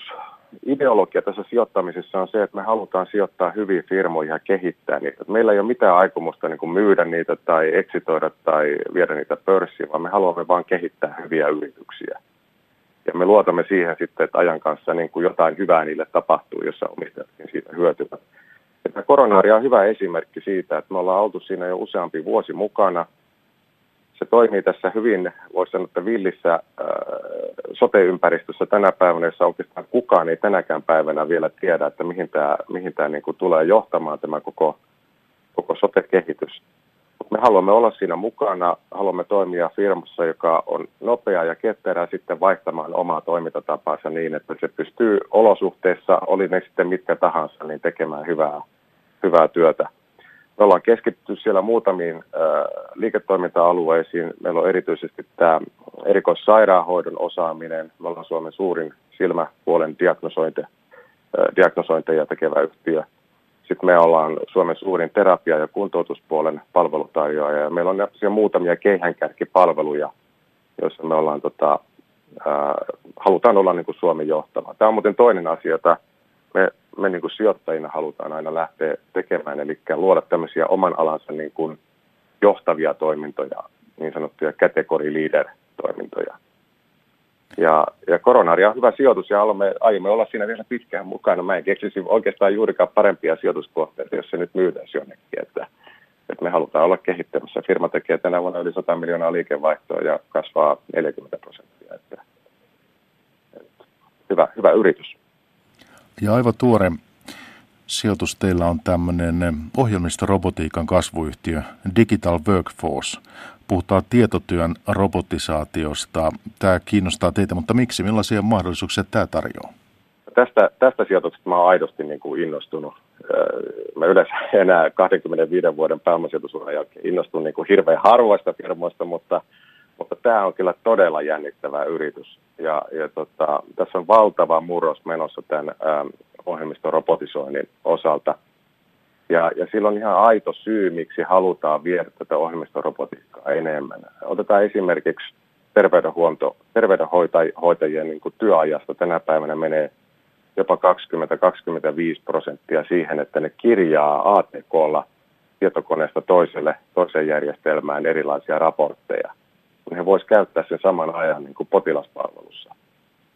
ideologia tässä sijoittamisessa on se, että me halutaan sijoittaa hyviä firmoja ja kehittää niitä. Meillä ei ole mitään aikomusta niin kuin myydä niitä tai eksitoida tai viedä niitä pörssiin, vaan me haluamme vain kehittää hyviä yrityksiä. Ja me luotamme siihen sitten, että ajan kanssa niin kuin jotain hyvää niille tapahtuu, jossa omistajatkin siitä hyötyvät. Ja tämä koronaari on hyvä esimerkki siitä, että me ollaan oltu siinä jo useampi vuosi mukana – se toimii tässä hyvin, voisi sanoa, että villissä äh, sote-ympäristössä tänä päivänä, jossa oikeastaan kukaan ei tänäkään päivänä vielä tiedä, että mihin tämä, mihin tämä niin kuin tulee johtamaan tämä koko, koko sote-kehitys. Me haluamme olla siinä mukana, haluamme toimia firmassa, joka on nopea ja ketterä sitten vaihtamaan omaa toimintatapaansa niin, että se pystyy olosuhteissa, oli ne sitten mitkä tahansa, niin tekemään hyvää, hyvää työtä. Me ollaan keskittynyt siellä muutamiin äh, liiketoiminta-alueisiin. Meillä on erityisesti tämä erikoissairaanhoidon osaaminen. Me ollaan Suomen suurin silmäpuolen diagnosointe, äh, diagnosointeja tekevä yhtiö. Sitten me ollaan Suomen suurin terapia- ja kuntoutuspuolen palvelutarjoaja. Ja meillä on muutamia keihänkärkipalveluja, joissa me ollaan tota, äh, halutaan olla niin kuin Suomen johtava. Tämä on muuten toinen asia, jota me me niin kuin sijoittajina halutaan aina lähteä tekemään, eli luoda tämmöisiä oman alansa niin kuin johtavia toimintoja, niin sanottuja category leader-toimintoja. Ja, ja koronaari on hyvä sijoitus ja haluamme, aiomme olla siinä vielä pitkään mukana. Mä en keksisi oikeastaan juurikaan parempia sijoituskohteita, jos se nyt myydäisi jonnekin. Että, että me halutaan olla kehittämässä. Firma tekee tänä vuonna yli 100 miljoonaa liikevaihtoa ja kasvaa 40 prosenttia. Että, että hyvä, hyvä yritys. Ja aivan tuore sijoitus teillä on tämmöinen ohjelmistorobotiikan kasvuyhtiö Digital Workforce. Puhutaan tietotyön robotisaatiosta. Tämä kiinnostaa teitä, mutta miksi? Millaisia mahdollisuuksia tämä tarjoaa? Tästä, tästä sijoituksesta mä olen aidosti niin kuin innostunut. Mä yleensä enää 25 vuoden pääomasijoitusuran jälkeen innostun niin kuin hirveän harvoista firmoista, mutta, mutta tämä on kyllä todella jännittävä yritys. Ja, ja tota, tässä on valtava murros menossa tämän ähm, ohjelmiston robotisoinnin osalta. Ja, ja sillä on ihan aito syy, miksi halutaan viedä tätä ohjelmistorobotiikkaa enemmän. Otetaan esimerkiksi terveydenhuolto, terveydenhoitajien niin kuin työajasta tänä päivänä menee jopa 20-25 prosenttia siihen, että ne kirjaa ATKlla tietokoneesta toiselle, toiseen järjestelmään erilaisia raportteja he voisivat käyttää sen saman ajan niin kuin potilaspalvelussa.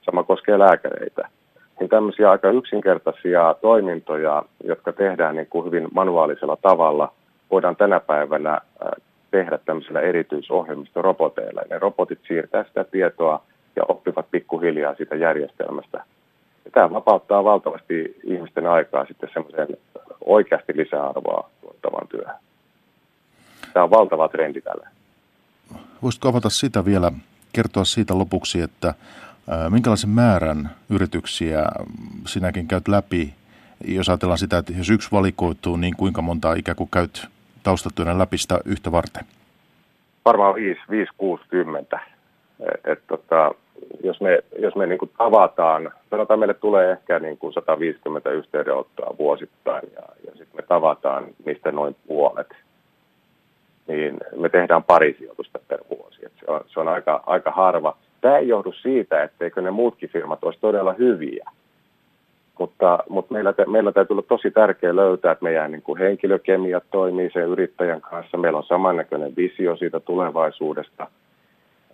Sama koskee lääkäreitä. Niin tämmöisiä aika yksinkertaisia toimintoja, jotka tehdään niin kuin hyvin manuaalisella tavalla, voidaan tänä päivänä tehdä tämmöisillä erityisohjelmistoroboteilla. Ne robotit siirtää sitä tietoa ja oppivat pikkuhiljaa siitä järjestelmästä. Ja tämä vapauttaa valtavasti ihmisten aikaa sitten semmoiseen oikeasti lisäarvoa tuottavan työhön. Tämä on valtava trendi tällä. Voisitko avata sitä vielä, kertoa siitä lopuksi, että minkälaisen määrän yrityksiä sinäkin käyt läpi, jos ajatellaan sitä, että jos yksi valikoituu, niin kuinka monta ikään kuin käyt taustatyönä läpi sitä yhtä varten? Varmaan 5-60. Et, tota, jos me, jos me niin kuin tavataan, sanotaan meille tulee ehkä niin kuin 150 yhteydenottoa vuosittain ja, ja sitten me tavataan niistä noin puolet, niin me tehdään pari sijoitusta per vuosi. Et se, on, se on aika, aika harva. Tämä ei johdu siitä, etteikö ne muutkin firmat olisi todella hyviä. Mutta, mutta meillä, meillä täytyy olla tosi tärkeää löytää, että meidän niin kuin henkilökemia toimii sen yrittäjän kanssa. Meillä on samannäköinen visio siitä tulevaisuudesta.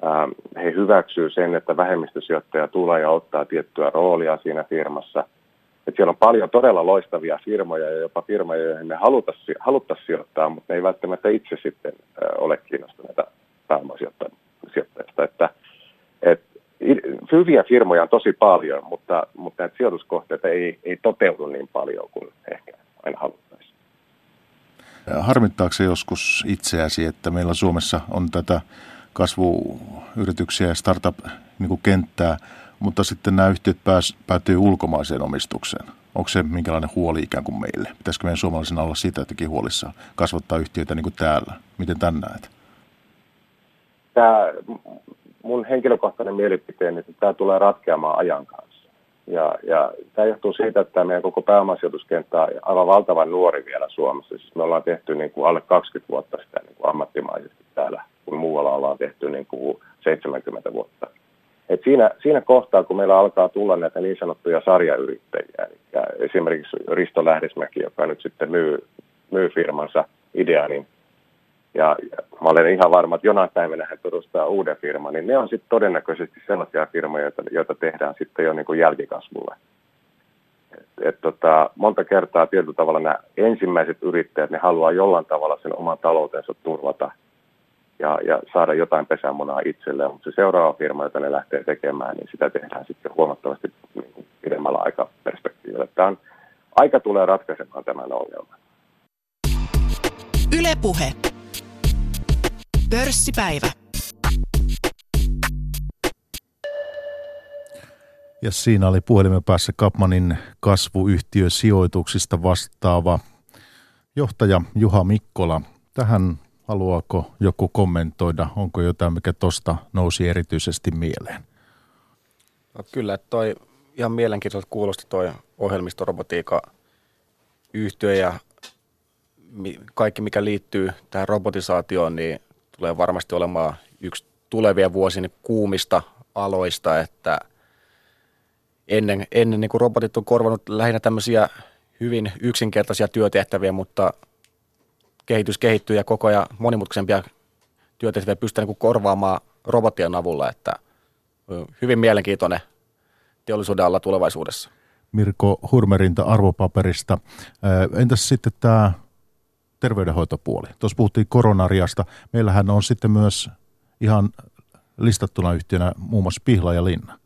Ähm, he hyväksyvät sen, että vähemmistösijoittaja tulee ja ottaa tiettyä roolia siinä firmassa. Et siellä on paljon todella loistavia firmoja ja jopa firmoja, joihin me haluttaisiin haluta sijoittaa, mutta ne ei välttämättä itse sitten äh, ole kiinnostuneita pääomasijoittajista. Että, et, hyviä firmoja on tosi paljon, mutta, mutta näitä sijoituskohteita ei, ei toteudu niin paljon kuin ehkä aina haluttaisiin. Harmittaako se joskus itseäsi, että meillä Suomessa on tätä kasvuyrityksiä ja startup-kenttää, niin mutta sitten nämä yhtiöt pääs, päätyy ulkomaiseen omistukseen? Onko se minkälainen huoli ikään kuin meille? Pitäisikö meidän suomalaisina olla siitä jotenkin huolissa kasvattaa yhtiöitä niin kuin täällä? Miten tämän näet? Tämä mun henkilökohtainen mielipiteeni, että tämä tulee ratkeamaan ajan kanssa. Ja, ja tämä johtuu siitä, että meidän koko pääomasijoituskenttä on aivan valtavan nuori vielä Suomessa. Siis me ollaan tehty niin kuin alle 20 vuotta sitä niin kuin ammattimaisesti täällä, kun muualla ollaan tehty niin kuin 70 vuotta. Et siinä, siinä kohtaa, kun meillä alkaa tulla näitä niin sanottuja sarjayrittäjiä, eli esimerkiksi Risto Lähdesmäki, joka nyt sitten myy, myy firmansa idea, niin ja, mä olen ihan varma, että jonain päivänä hän perustaa uuden firman, niin ne on sitten todennäköisesti sellaisia firmoja, joita, joita tehdään sitten jo niin kuin jälkikasvulle. Et, et tota, monta kertaa tietyllä tavalla nämä ensimmäiset yrittäjät, ne haluaa jollain tavalla sen oman taloutensa turvata ja, ja saada jotain pesämunaa itselleen, mutta se seuraava firma, jota ne lähtee tekemään, niin sitä tehdään sitten huomattavasti niin kuin pidemmällä aikaperspektiivillä. Tämä on, aika tulee ratkaisemaan tämän ongelman. Ylepuhe. Pörssipäivä. Ja siinä oli puhelimen päässä Kapmanin kasvuyhtiösijoituksista vastaava johtaja Juha Mikkola. Tähän haluaako joku kommentoida? Onko jotain, mikä tuosta nousi erityisesti mieleen? No kyllä, toi ihan mielenkiintoista kuulosti toi ohjelmistorobotiikka yhtiö ja kaikki, mikä liittyy tähän robotisaatioon, niin tulee varmasti olemaan yksi tulevien vuosien kuumista aloista, että ennen, ennen niin kuin robotit on korvanut lähinnä tämmöisiä hyvin yksinkertaisia työtehtäviä, mutta kehitys kehittyy ja koko ajan monimutkaisempia työtehtäviä pystytään niin korvaamaan robottien avulla, että hyvin mielenkiintoinen teollisuuden alla tulevaisuudessa. Mirko Hurmerinta arvopaperista. Entäs sitten tämä terveydenhoitopuoli. Tuossa puhuttiin koronariasta. Meillähän on sitten myös ihan listattuna yhtiönä muun muassa Pihla ja Linna.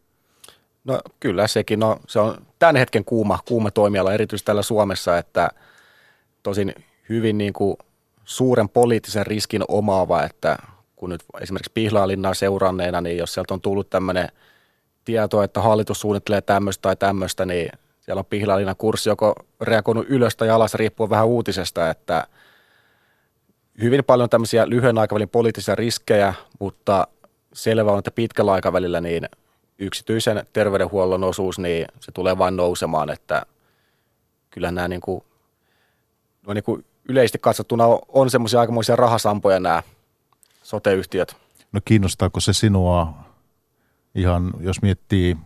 No kyllä sekin. No, se on tämän hetken kuuma, kuuma toimiala, erityisesti täällä Suomessa, että tosin hyvin niin kuin suuren poliittisen riskin omaava, että kun nyt esimerkiksi Pihlalinnaa seuranneena, niin jos sieltä on tullut tämmöinen tieto, että hallitus suunnittelee tämmöistä tai tämmöistä, niin siellä on Pihlalinnan kurssi joko reagoinut ylös tai alas riippuen vähän uutisesta, että – hyvin paljon tämmöisiä lyhyen aikavälin poliittisia riskejä, mutta selvä on, että pitkällä aikavälillä niin yksityisen terveydenhuollon osuus, niin se tulee vain nousemaan, että kyllä nämä niin kuin, no niin kuin yleisesti katsottuna on, on semmoisia aikamoisia rahasampoja nämä sote-yhtiöt. No kiinnostaako se sinua ihan, jos miettii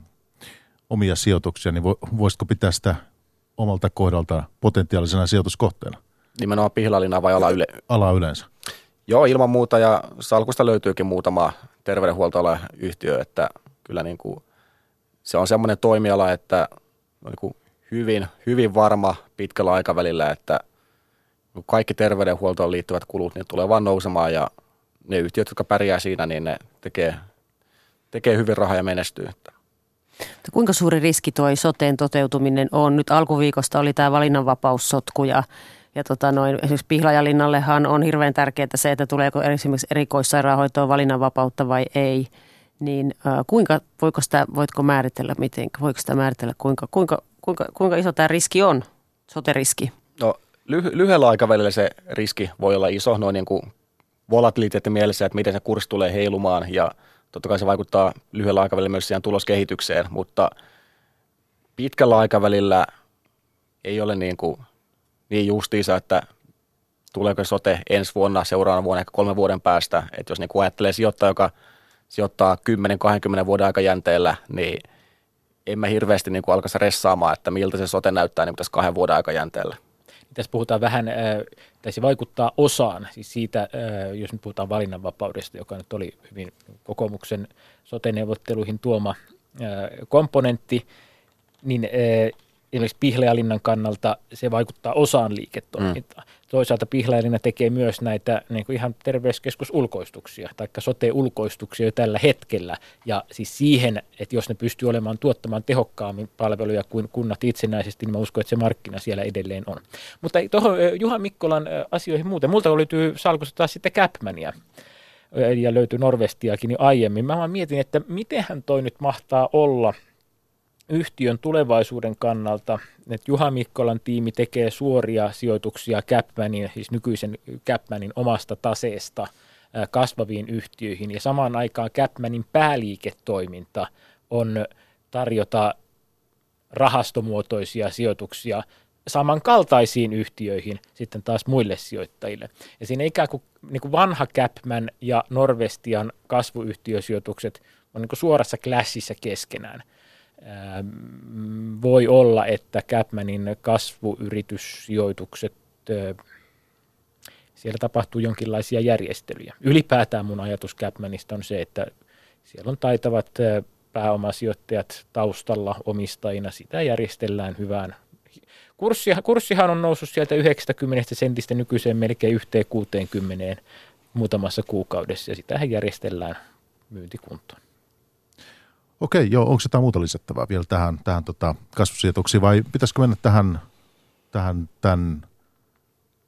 omia sijoituksia, niin voisitko pitää sitä omalta kohdalta potentiaalisena sijoituskohteena? Nimenomaan Pihlalina vai ala, yle... ala yleensä? Joo, ilman muuta ja salkusta löytyykin muutama terveydenhuoltoala yhtiö, että kyllä niin kuin se on semmoinen toimiala, että on niin kuin hyvin, hyvin varma pitkällä aikavälillä, että kaikki terveydenhuoltoon liittyvät kulut niin tulee vaan nousemaan ja ne yhtiöt, jotka pärjää siinä, niin ne tekee tekee hyvin rahaa ja menestyy. Kuinka suuri riski tuo soteen toteutuminen on? Nyt alkuviikosta oli tämä valinnanvapaussotku ja, ja tota noin, esimerkiksi Pihlajalinnallehan on hirveän tärkeää se, että tuleeko esimerkiksi erikoissairaanhoitoon valinnanvapautta vai ei. Niin äh, kuinka, voiko sitä, voitko määritellä miten, voiko sitä määritellä, kuinka, kuinka, kuinka, kuinka iso tämä riski on, sote-riski? No lyhy- lyhyellä aikavälillä se riski voi olla iso, noin niin kuin volatiliteetti mielessä, että miten se kurssi tulee heilumaan ja totta kai se vaikuttaa lyhyellä aikavälillä myös siihen tuloskehitykseen, mutta pitkällä aikavälillä ei ole niin, kuin, niin justiisa, että tuleeko sote ensi vuonna, seuraavana vuonna, ehkä kolmen vuoden päästä. Että jos niin kuin ajattelee sijoittaa, joka sijoittaa 10-20 vuoden aikajänteellä, niin en mä hirveästi niin kuin alkaisi ressaamaan, että miltä se sote näyttää niin tässä kahden vuoden aikajänteellä. Tässä puhutaan vähän, tai se vaikuttaa osaan, siis siitä, jos nyt puhutaan valinnanvapaudesta, joka nyt oli hyvin kokoomuksen sote-neuvotteluihin tuoma komponentti, niin esimerkiksi Pihlajalinnan kannalta se vaikuttaa osaan liiketoimintaa. Mm. Toisaalta Pihlajalinna tekee myös näitä niin kuin ihan terveyskeskusulkoistuksia tai sote-ulkoistuksia jo tällä hetkellä. Ja siis siihen, että jos ne pystyy olemaan tuottamaan tehokkaammin palveluja kuin kunnat itsenäisesti, niin mä uskon, että se markkina siellä edelleen on. Mutta tuohon Juha Mikkolan asioihin muuten. Multa löytyy salkusta taas sitten Capmania ja löytyy Norvestiakin jo aiemmin. Mä vaan mietin, että mitenhän toi nyt mahtaa olla – yhtiön tulevaisuuden kannalta, että Juha Mikkolan tiimi tekee suoria sijoituksia Capmanin, siis nykyisen Capmanin omasta taseesta kasvaviin yhtiöihin ja samaan aikaan Capmanin pääliiketoiminta on tarjota rahastomuotoisia sijoituksia samankaltaisiin yhtiöihin sitten taas muille sijoittajille. Ja siinä ikään kuin, niin kuin vanha Capman ja Norvestian kasvuyhtiösijoitukset on niin suorassa klassissa keskenään – voi olla, että Capmanin kasvuyrityssijoitukset, siellä tapahtuu jonkinlaisia järjestelyjä. Ylipäätään mun ajatus Capmanista on se, että siellä on taitavat pääomasijoittajat taustalla omistajina, sitä järjestellään hyvään. Kurssi, kurssihan on noussut sieltä 90 sentistä nykyiseen melkein yhteen 60 muutamassa kuukaudessa ja sitähän järjestellään myyntikuntoon. Okei, joo, onko jotain muuta lisättävää vielä tähän, tähän tota kasvusijoituksiin vai pitäisikö mennä tähän, tähän tämän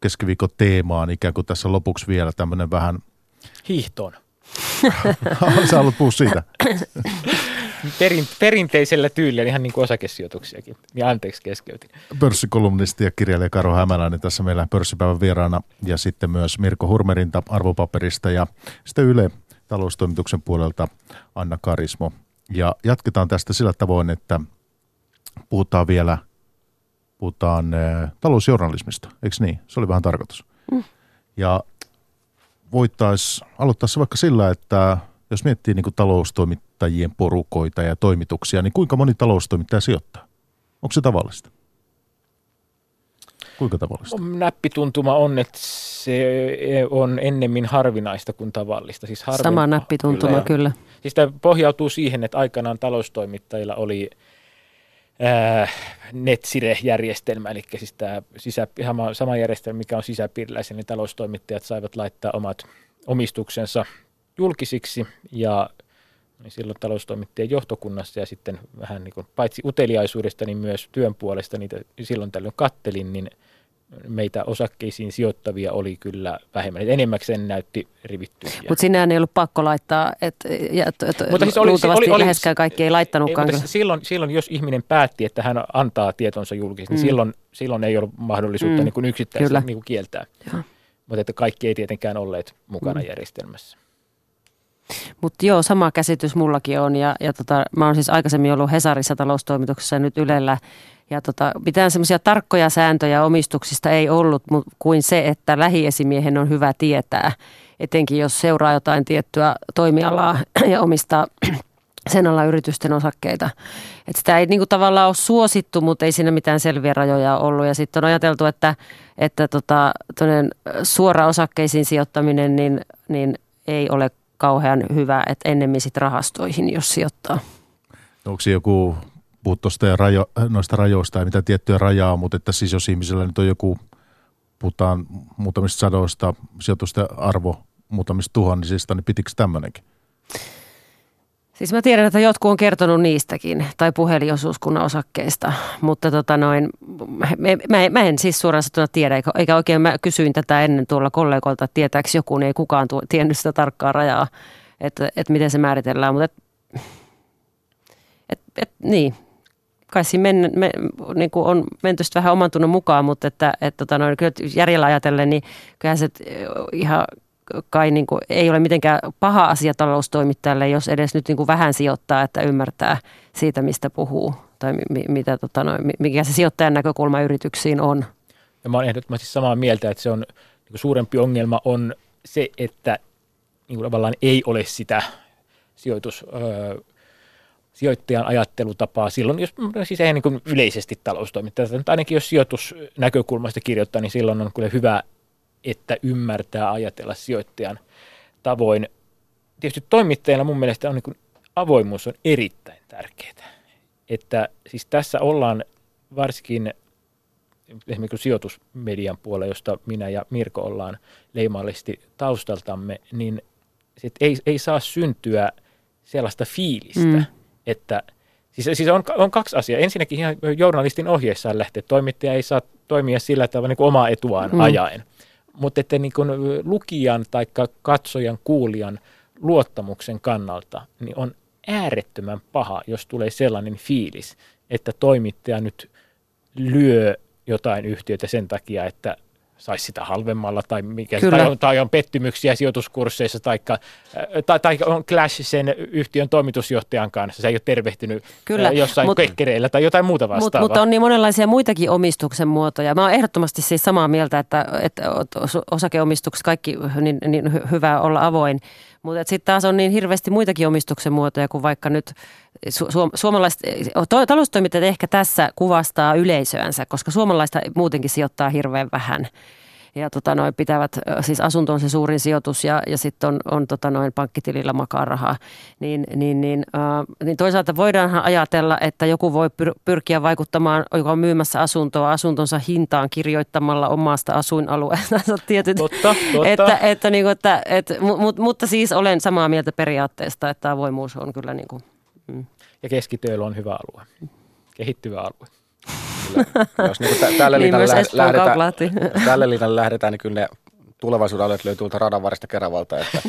keskiviikon teemaan ikään kuin tässä lopuksi vielä tämmöinen vähän... Hiihtoon. Sä haluat puhua siitä? Perin, perinteisellä tyylillä, ihan niin kuin osakesijoituksiakin. Niin anteeksi keskeytin. Pörssikolumnisti ja kirjailija Karo Hämäläinen tässä meillä pörssipäivän vieraana ja sitten myös Mirko Hurmerinta arvopaperista ja sitten Yle taloustoimituksen puolelta Anna Karismo ja jatketaan tästä sillä tavoin, että puhutaan vielä puhutaan äh, talousjournalismista, eikö niin? Se oli vähän tarkoitus. Mm. Ja voitaisiin aloittaa se vaikka sillä, että jos miettii niin taloustoimittajien porukoita ja toimituksia, niin kuinka moni taloustoimittaja sijoittaa? Onko se tavallista? Kuinka tavallista? Näppituntuma on, että se on ennemmin harvinaista kuin tavallista. Siis harvin, Sama näppituntuma kyllä. kyllä. Siis tämä pohjautuu siihen, että aikanaan taloustoimittajilla oli äh, Netsire-järjestelmä, eli siis tämä sisä, ihan sama järjestelmä, mikä on sisäpiiriläisen, niin taloustoimittajat saivat laittaa omat omistuksensa julkisiksi ja niin silloin taloustoimittajien johtokunnassa ja sitten vähän niin kuin, paitsi uteliaisuudesta, niin myös työn puolesta niitä silloin tällöin kattelin, niin – meitä osakkeisiin sijoittavia oli kyllä vähemmän. Et enemmäkseen näytti rivitty. Mutta sinne ei ollut pakko laittaa, että et, et, mutta siis oli, luultavasti oli, oli, läheskään kaikki ei laittanutkaan. Ei, mutta siis silloin, silloin, jos ihminen päätti, että hän antaa tietonsa julkisesti, niin mm. silloin, silloin ei ollut mahdollisuutta mm. niin yksittäisesti niin kieltää. Ja. Mutta että kaikki ei tietenkään olleet mukana mm. järjestelmässä. Mutta joo, sama käsitys mullakin on ja, ja tota, mä oon siis aikaisemmin ollut Hesarissa taloustoimituksessa ja nyt Ylellä ja tota, mitään semmoisia tarkkoja sääntöjä omistuksista ei ollut kuin se, että lähiesimiehen on hyvä tietää, etenkin jos seuraa jotain tiettyä toimialaa ja omistaa sen alla yritysten osakkeita. Et sitä ei niinku tavallaan ole suosittu, mutta ei siinä mitään selviä rajoja ollut. Ja sitten on ajateltu, että, että tota, suora osakkeisiin sijoittaminen niin, niin ei ole kauhean hyvä, että ennemmin sitten rahastoihin, jos sijoittaa. Onko joku puhut rajo, noista rajoista ja mitä tiettyjä rajaa, mutta että siis jos ihmisellä nyt on joku, puhutaan muutamista sadoista, sijoitusten arvo muutamista tuhannisista, niin pitikö tämmöinenkin? Siis mä tiedän, että jotkut on kertonut niistäkin, tai puhelinosuuskunnan osakkeista, mutta tota noin, mä, mä, mä en siis suoraan sanottuna tiedä, eikä, oikein mä kysyin tätä ennen tuolla kollegoilta, että tietääkö joku, niin ei kukaan tuo, tiennyt sitä tarkkaa rajaa, että, että miten se määritellään, mutta et, et, et, niin, kai siinä men, me, niin kuin on menty vähän oman tunnon mukaan, mutta että, että tota noin, kyllä järjellä ajatellen, niin kyllähän se ihan kai niin kuin, ei ole mitenkään paha asia taloustoimittajalle, jos edes nyt niin kuin vähän sijoittaa, että ymmärtää siitä, mistä puhuu tai mi, mitä, tota noin, mikä se sijoittajan näkökulma yrityksiin on. Ja mä olen ehdottomasti samaa mieltä, että se on niin kuin suurempi ongelma on se, että niin kuin tavallaan ei ole sitä sijoitus, öö, sijoittajan ajattelutapaa silloin, jos siis ei niin kuin yleisesti taloustoimittaja, ainakin jos sijoitusnäkökulmasta kirjoittaa, niin silloin on kyllä hyvä että ymmärtää ajatella sijoittajan tavoin. Tietysti toimittajilla mun mielestä on niin avoimuus on erittäin tärkeää. Että siis tässä ollaan varsinkin esimerkiksi sijoitusmedian puolella, josta minä ja Mirko ollaan leimallisesti taustaltamme, niin sit ei, ei saa syntyä sellaista fiilistä, mm. että siis, siis on, on kaksi asiaa. Ensinnäkin ihan journalistin ohjeessaan lähtee, toimittaja ei saa toimia sillä tavalla niin omaa etuaan mm. ajaen mutta että niin kuin lukijan tai katsojan, kuulijan luottamuksen kannalta niin on äärettömän paha, jos tulee sellainen fiilis, että toimittaja nyt lyö jotain yhtiötä sen takia, että saisi sitä halvemmalla tai, mikä, tai, on, tai on pettymyksiä sijoituskursseissa taikka, tai, tai on clash sen yhtiön toimitusjohtajan kanssa. Se ei ole tervehtynyt Kyllä, jossain mut, kekkereillä tai jotain muuta vastaavaa. Mutta on niin monenlaisia muitakin omistuksen muotoja. Mä oon ehdottomasti siis samaa mieltä, että, että osakeomistuksessa kaikki niin, niin hyvä olla avoin. Mutta sitten taas on niin hirveästi muitakin omistuksen muotoja kuin vaikka nyt su- suomalaiset, taloustoimittajat ehkä tässä kuvastaa yleisöänsä, koska suomalaista muutenkin sijoittaa hirveän vähän ja tota noin, pitävät, siis asunto on se suurin sijoitus ja, ja sitten on, on tota noin, pankkitilillä makaa rahaa, niin, niin, niin, äh, niin toisaalta voidaanhan ajatella, että joku voi pyr- pyrkiä vaikuttamaan, joka on myymässä asuntoa asuntonsa hintaan kirjoittamalla omasta asuinalueestansa tietyt. Totta, totta. Että, että, niin kuin, että, että, mutta, mutta siis olen samaa mieltä periaatteesta, että avoimuus on kyllä niin kuin. Ja keskityöllä on hyvä alue, kehittyvä alue. Kyllä. Jos niin tä- tälle, niin lähdetään, tälle linjalle lähdetään, niin kyllä ne tulevaisuuden alueet löytyy tuolta radan varista Keravalta. Että.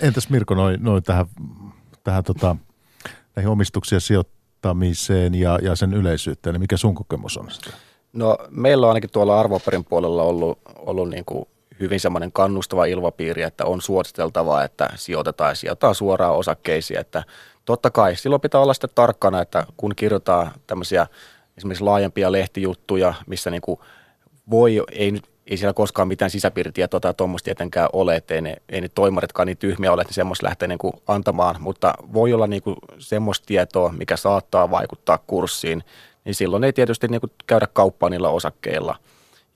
Entäs Mirko, noin, noin tähän, tähän tota, näihin omistuksia sijoittamiseen ja, ja sen yleisyyteen, niin mikä sun kokemus on sitä? No meillä on ainakin tuolla arvoperin puolella ollut, ollut niin kuin hyvin semmoinen kannustava ilmapiiri, että on suositeltavaa, että sijoitetaan ja sijoitetaan suoraan osakkeisiin, että totta kai silloin pitää olla sitten tarkkana, että kun kirjoittaa tämmöisiä esimerkiksi laajempia lehtijuttuja, missä niin kuin voi, ei nyt ei siellä koskaan mitään sisäpiiritietoa tai tuommoista tietenkään ole, että ei ne, ei ne toimaritkaan niin tyhmiä ole, että semmoista lähtee niin kuin antamaan, mutta voi olla niin kuin semmoista tietoa, mikä saattaa vaikuttaa kurssiin, niin silloin ei tietysti niin kuin käydä kauppaa niillä osakkeilla.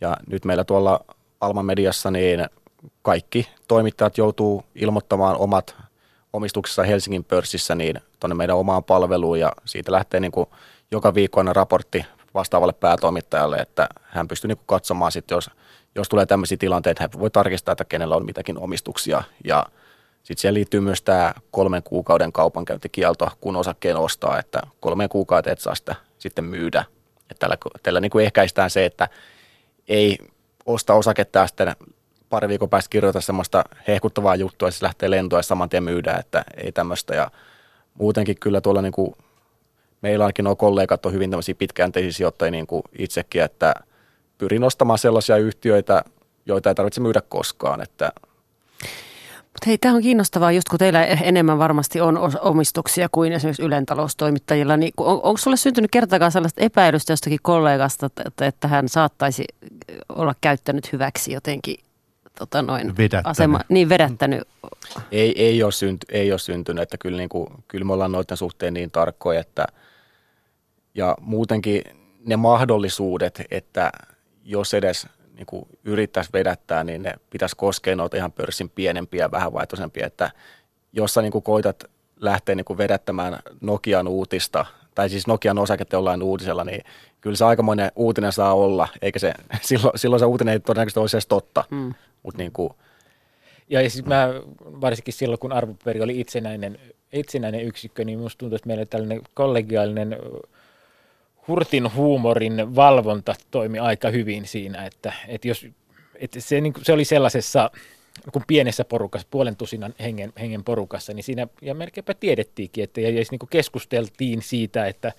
Ja nyt meillä tuolla Alma Mediassa niin kaikki toimittajat joutuu ilmoittamaan omat omistuksessa Helsingin pörssissä niin tuonne meidän omaan palveluun ja siitä lähtee niin kuin joka viikko aina raportti vastaavalle päätoimittajalle, että hän pystyy niin katsomaan sitten, jos, jos tulee tämmöisiä tilanteita, hän voi tarkistaa, että kenellä on mitäkin omistuksia ja sitten siihen liittyy myös tämä kolmen kuukauden kaupankäyntikielto, kun osakkeen ostaa, että kolmeen kuukautta et saa sitä sitten myydä. Että tällä, tällä niin kuin ehkäistään se, että ei osta osaketta ja sitten pari viikon päästä kirjoita semmoista hehkuttavaa juttua ja lähtee lentoa ja saman tien myydään, että ei tämmöistä. Ja muutenkin kyllä tuolla niin kuin, meillä ainakin nuo kollegat on hyvin tämmöisiä pitkäjänteisiä sijoittajia niin kuin itsekin, että pyrin ostamaan sellaisia yhtiöitä, joita ei tarvitse myydä koskaan, että hei, tämä on kiinnostavaa, just kun teillä enemmän varmasti on omistuksia kuin esimerkiksi Ylen taloustoimittajilla, niin on, onko sulle syntynyt kertakaan sellaista epäilystä jostakin kollegasta, että, että hän saattaisi olla käyttänyt hyväksi jotenkin tota noin, asema, niin vedättänyt. Ei, ei, ole synty, ei ole syntynyt, että kyllä, niin kuin, kyllä me ollaan noiden suhteen niin tarkkoja, että ja muutenkin ne mahdollisuudet, että jos edes niin kuin yrittäisi vedättää, niin ne pitäisi koskea noita ihan pörssin pienempiä, vähänvaihtoisempia, että jos sä niin kuin koitat lähteä niin kuin vedättämään Nokian uutista, tai siis Nokian osaketta jollain uutisella, niin kyllä se aikamoinen uutinen saa olla, eikä se, silloin, silloin se uutinen ei todennäköisesti olisi edes totta. Mm. Mutta niin kuin, Ja siis mä varsinkin silloin, kun arvopaperi oli itsenäinen, itsenäinen yksikkö, niin musta tuntuu, että meillä tällainen kollegiaalinen hurtin huumorin valvonta toimi aika hyvin siinä, että, että jos, että se, niin se oli sellaisessa kun pienessä porukassa, puolen tusinan hengen, hengen porukassa, niin siinä ja melkeinpä tiedettiinkin, että ja, ja niin kuin keskusteltiin siitä, että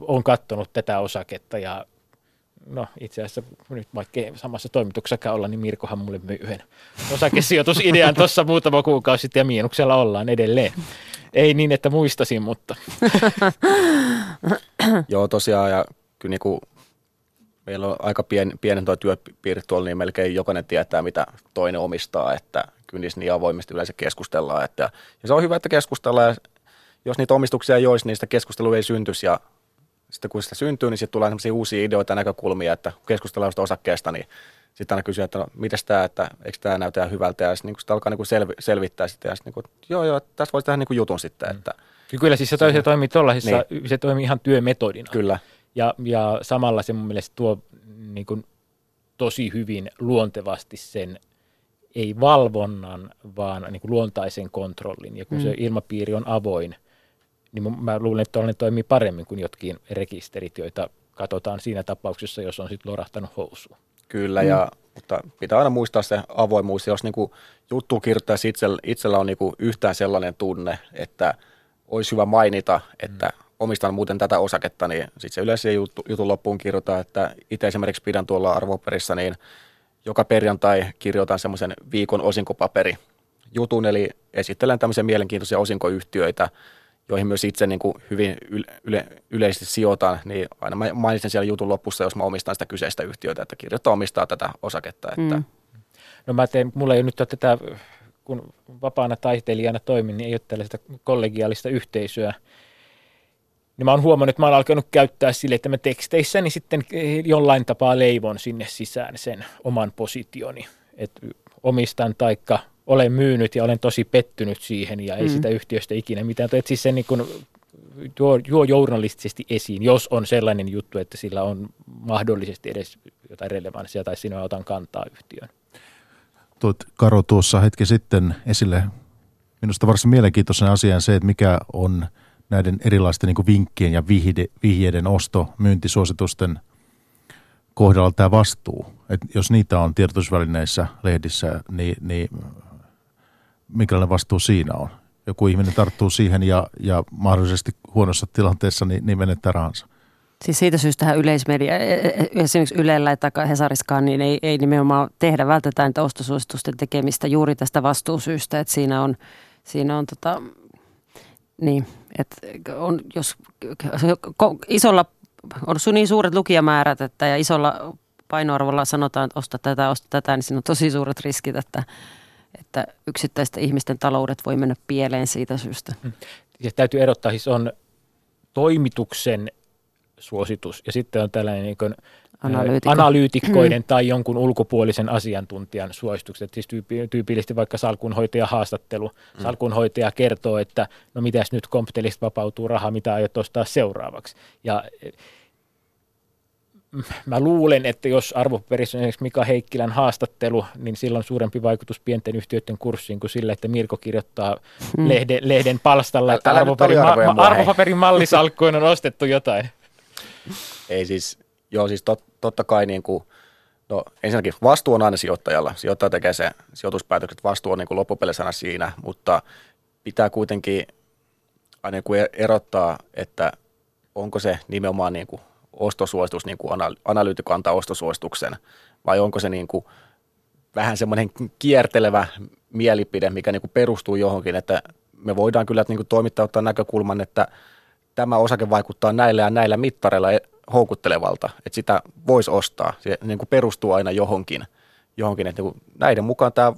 on katsonut tätä osaketta ja no itse asiassa nyt vaikka samassa toimituksessakaan olla, niin Mirkohan mulle myi yhden osakesijoitusidean tuossa muutama kuukausi sitten ja miinuksella ollaan edelleen. Ei niin, että muistasin, mutta. Joo, tosiaan ja kyllä niin kuin meillä on aika pien, pienen tuo työpiiri tuolla, niin melkein jokainen tietää, mitä toinen omistaa, että kyllä niissä niin avoimesti yleensä keskustellaan. Että, ja se on hyvä, että keskustellaan, ja jos niitä omistuksia ei olisi, niin sitä keskustelua ei syntyisi, ja sitten kun sitä syntyy, niin sitten tulee sellaisia uusia ideoita ja näkökulmia, että kun keskustellaan osakkeesta, niin sitten aina kysyy, että no, mitäs tämä, että eikö tämä näytä hyvältä, ja sitten niin sitä alkaa niin kuin selvi, selvittää sitten, ja sitten niin kuin, joo, joo, tässä voisi tehdä niin kuin jutun sitten. Mm. Että, Kyllä siis se, se toimii tuollaisissa, niin. se toimii ihan työmetodina. Kyllä. Ja, ja samalla se mun mielestä tuo niin kuin, tosi hyvin luontevasti sen ei valvonnan, vaan niin kuin luontaisen kontrollin. Ja kun mm. se ilmapiiri on avoin, niin mä luulen, että tuollainen toimii paremmin kuin jotkin rekisterit, joita katsotaan siinä tapauksessa, jos on sitten lorahtanut housuun. Kyllä, mm. ja, mutta pitää aina muistaa se avoimuus. Jos niin kuin juttu kirjoittaisi itsellä, itsellä on niin kuin yhtään sellainen tunne, että olisi hyvä mainita, että mm omistan muuten tätä osaketta, niin sitten se yleensä juttu, jutun loppuun kirjoittaa, että itse esimerkiksi pidän tuolla arvoperissa, niin joka perjantai kirjoitan semmoisen viikon osinkopaperi jutun, eli esittelen tämmöisiä mielenkiintoisia osinkoyhtiöitä, joihin myös itse niin kuin hyvin yle, yle, yleisesti sijoitan, niin aina mä mainitsen siellä jutun lopussa, jos mä omistan sitä kyseistä yhtiötä, että kirjoittaa omistaa tätä osaketta. Että. Mm. No mä teen, mulla ei nyt ole tätä, kun vapaana taiteilijana toimin, niin ei ole tällaista kollegiaalista yhteisöä, niin mä oon huomannut, että mä oon alkanut käyttää sille, että mä teksteissä niin sitten jollain tapaa leivon sinne sisään sen oman positioni. Että omistan taikka olen myynyt ja olen tosi pettynyt siihen ja ei mm. sitä yhtiöstä ikinä mitään. Että siis se niin kuin juo, juo journalistisesti esiin, jos on sellainen juttu, että sillä on mahdollisesti edes jotain relevanssia tai sinua otan kantaa yhtiön. Tuot Karo tuossa hetki sitten esille minusta varsin mielenkiintoisen asian se, että mikä on – näiden erilaisten niin vinkkien ja vihde, vihjeiden osto, myyntisuositusten kohdalla tämä vastuu. Et jos niitä on tiedotusvälineissä, lehdissä, niin, niin minkälainen vastuu siinä on? Joku ihminen tarttuu siihen ja, ja mahdollisesti huonossa tilanteessa niin, niin menettää rahansa. Siis siitä syystä yleismedia, e, e, e, esimerkiksi Ylellä tai Hesariskaan, niin ei, ei nimenomaan tehdä, vältetään niitä ostosuositusten tekemistä juuri tästä vastuusyystä, että siinä on, siinä on tota, niin, että on, jos isolla, on niin suuret lukijamäärät että, ja isolla painoarvolla sanotaan, että osta tätä, osta tätä, niin siinä on tosi suuret riskit, että, että yksittäisten ihmisten taloudet voi mennä pieleen siitä syystä. Ja täytyy erottaa, siis on toimituksen suositus ja sitten on tällainen niin kuin Analyytikko. analyytikkoiden mm. tai jonkun ulkopuolisen asiantuntijan suositukset. Siis tyypi, tyypillisesti vaikka salkunhoitaja haastattelu. Mm. Salkunhoitaja kertoo, että no mitäs nyt komptelista vapautuu rahaa, mitä aiot ostaa seuraavaksi. Ja mm, mä luulen, että jos arvopaperissä on esimerkiksi Mika Heikkilän haastattelu, niin sillä on suurempi vaikutus pienten yhtiöiden kurssiin kuin sillä, että Mirko kirjoittaa hmm. lehden, lehden palstalla, että arvopaperin, ma- arvopaperin mallisalkkuin on ostettu jotain. Ei siis, joo siis tot, totta kai niin kuin, no ensinnäkin vastuu on aina sijoittajalla. Sijoittaja tekee se sijoituspäätökset, vastuu on niin kuin loppupelisana siinä, mutta pitää kuitenkin aina niin kuin erottaa, että onko se nimenomaan niin kuin ostosuositus, niin kuin analyytikko antaa ostosuosituksen, vai onko se niin kuin vähän semmoinen kiertelevä mielipide, mikä niin kuin perustuu johonkin, että me voidaan kyllä niin kuin toimittaa ottaa näkökulman, että tämä osake vaikuttaa näillä ja näillä mittareilla houkuttelevalta, että sitä voisi ostaa. Se niin kuin perustuu aina johonkin, johonkin että niin kuin näiden mukaan tämä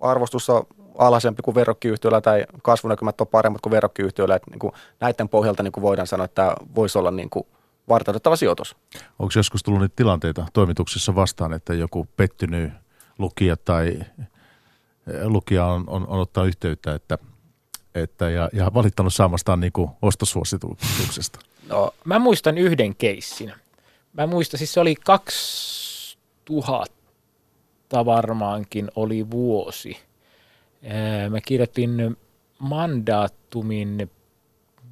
arvostus on alhaisempi kuin verrokkiyhtiöllä tai kasvunäkymät on paremmat kuin verrokkiyhtiöllä. Että niin kuin näiden pohjalta niin kuin voidaan sanoa, että tämä voisi olla niin kuin varteutettava sijoitus. Onko joskus tullut niitä tilanteita toimituksessa vastaan, että joku pettynyt lukija tai eh, lukija on, on, on ottaa yhteyttä että, että ja, ja valittanut saamastaan niin kuin ostosuosituksesta? No, mä muistan yhden keissin. Mä muistan, siis se oli 2000 varmaankin oli vuosi. Mä kirjoitin mandaattumin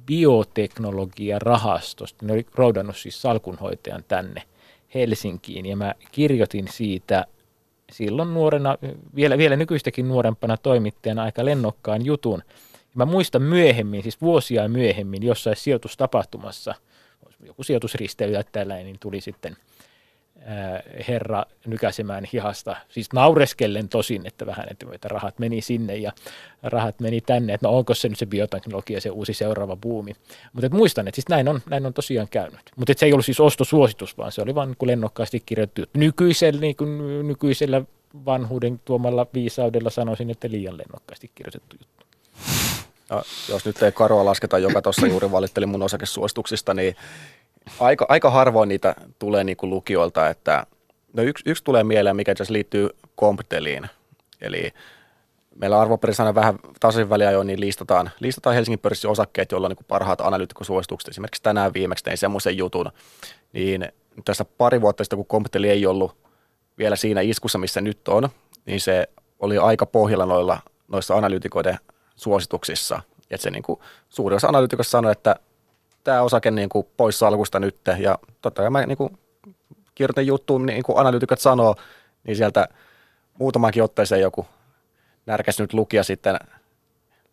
bioteknologiarahastosta. Ne oli roudannut siis salkunhoitajan tänne Helsinkiin ja mä kirjoitin siitä silloin nuorena, vielä, vielä nykyistäkin nuorempana toimittajana aika lennokkaan jutun. Mä muistan myöhemmin, siis vuosia myöhemmin, jossain sijoitustapahtumassa, joku sijoitusristeily tai tällainen, niin tuli sitten – herra nykäsemään hihasta, siis naureskellen tosin, että vähän, että rahat meni sinne ja rahat meni tänne, että no onko se nyt se bioteknologia se uusi seuraava buumi. Mutta muistan, että siis näin on, näin on tosiaan käynyt. Mutta se ei ollut siis ostosuositus, vaan se oli vain niin lennokkaasti kirjoitettu. Nykyisellä, niin kuin nykyisellä vanhuuden tuomalla viisaudella sanoisin, että liian lennokkaasti kirjoitettu juttu. No, jos nyt ei karoa lasketa, joka tuossa juuri valitteli mun osakesuosituksista, niin aika, aika harvoin niitä tulee niin kuin lukijoilta, että no yksi, yksi tulee mieleen, mikä itse liittyy Compteliin. Eli meillä arvoperisana vähän tasaisin väliajoin niin listataan, listataan Helsingin pörssin osakkeet, joilla on niin parhaat analyytikosuositukset. Esimerkiksi tänään viimeksi tein semmoisen jutun, niin tässä pari vuotta sitten, kun Compteli ei ollut vielä siinä iskussa, missä nyt on, niin se oli aika pohjalla noilla, noissa analyytikoiden suosituksissa. Että se niin kuin, suuri osa analyytikoista sanoi, että tämä osake niin kuin pois salkusta nyt. Ja totta kai mä niin kuin kirjoitin juttuun, niin kuin analyytikot sanoo, niin sieltä muutamankin otteeseen joku närkästynyt lukija sitten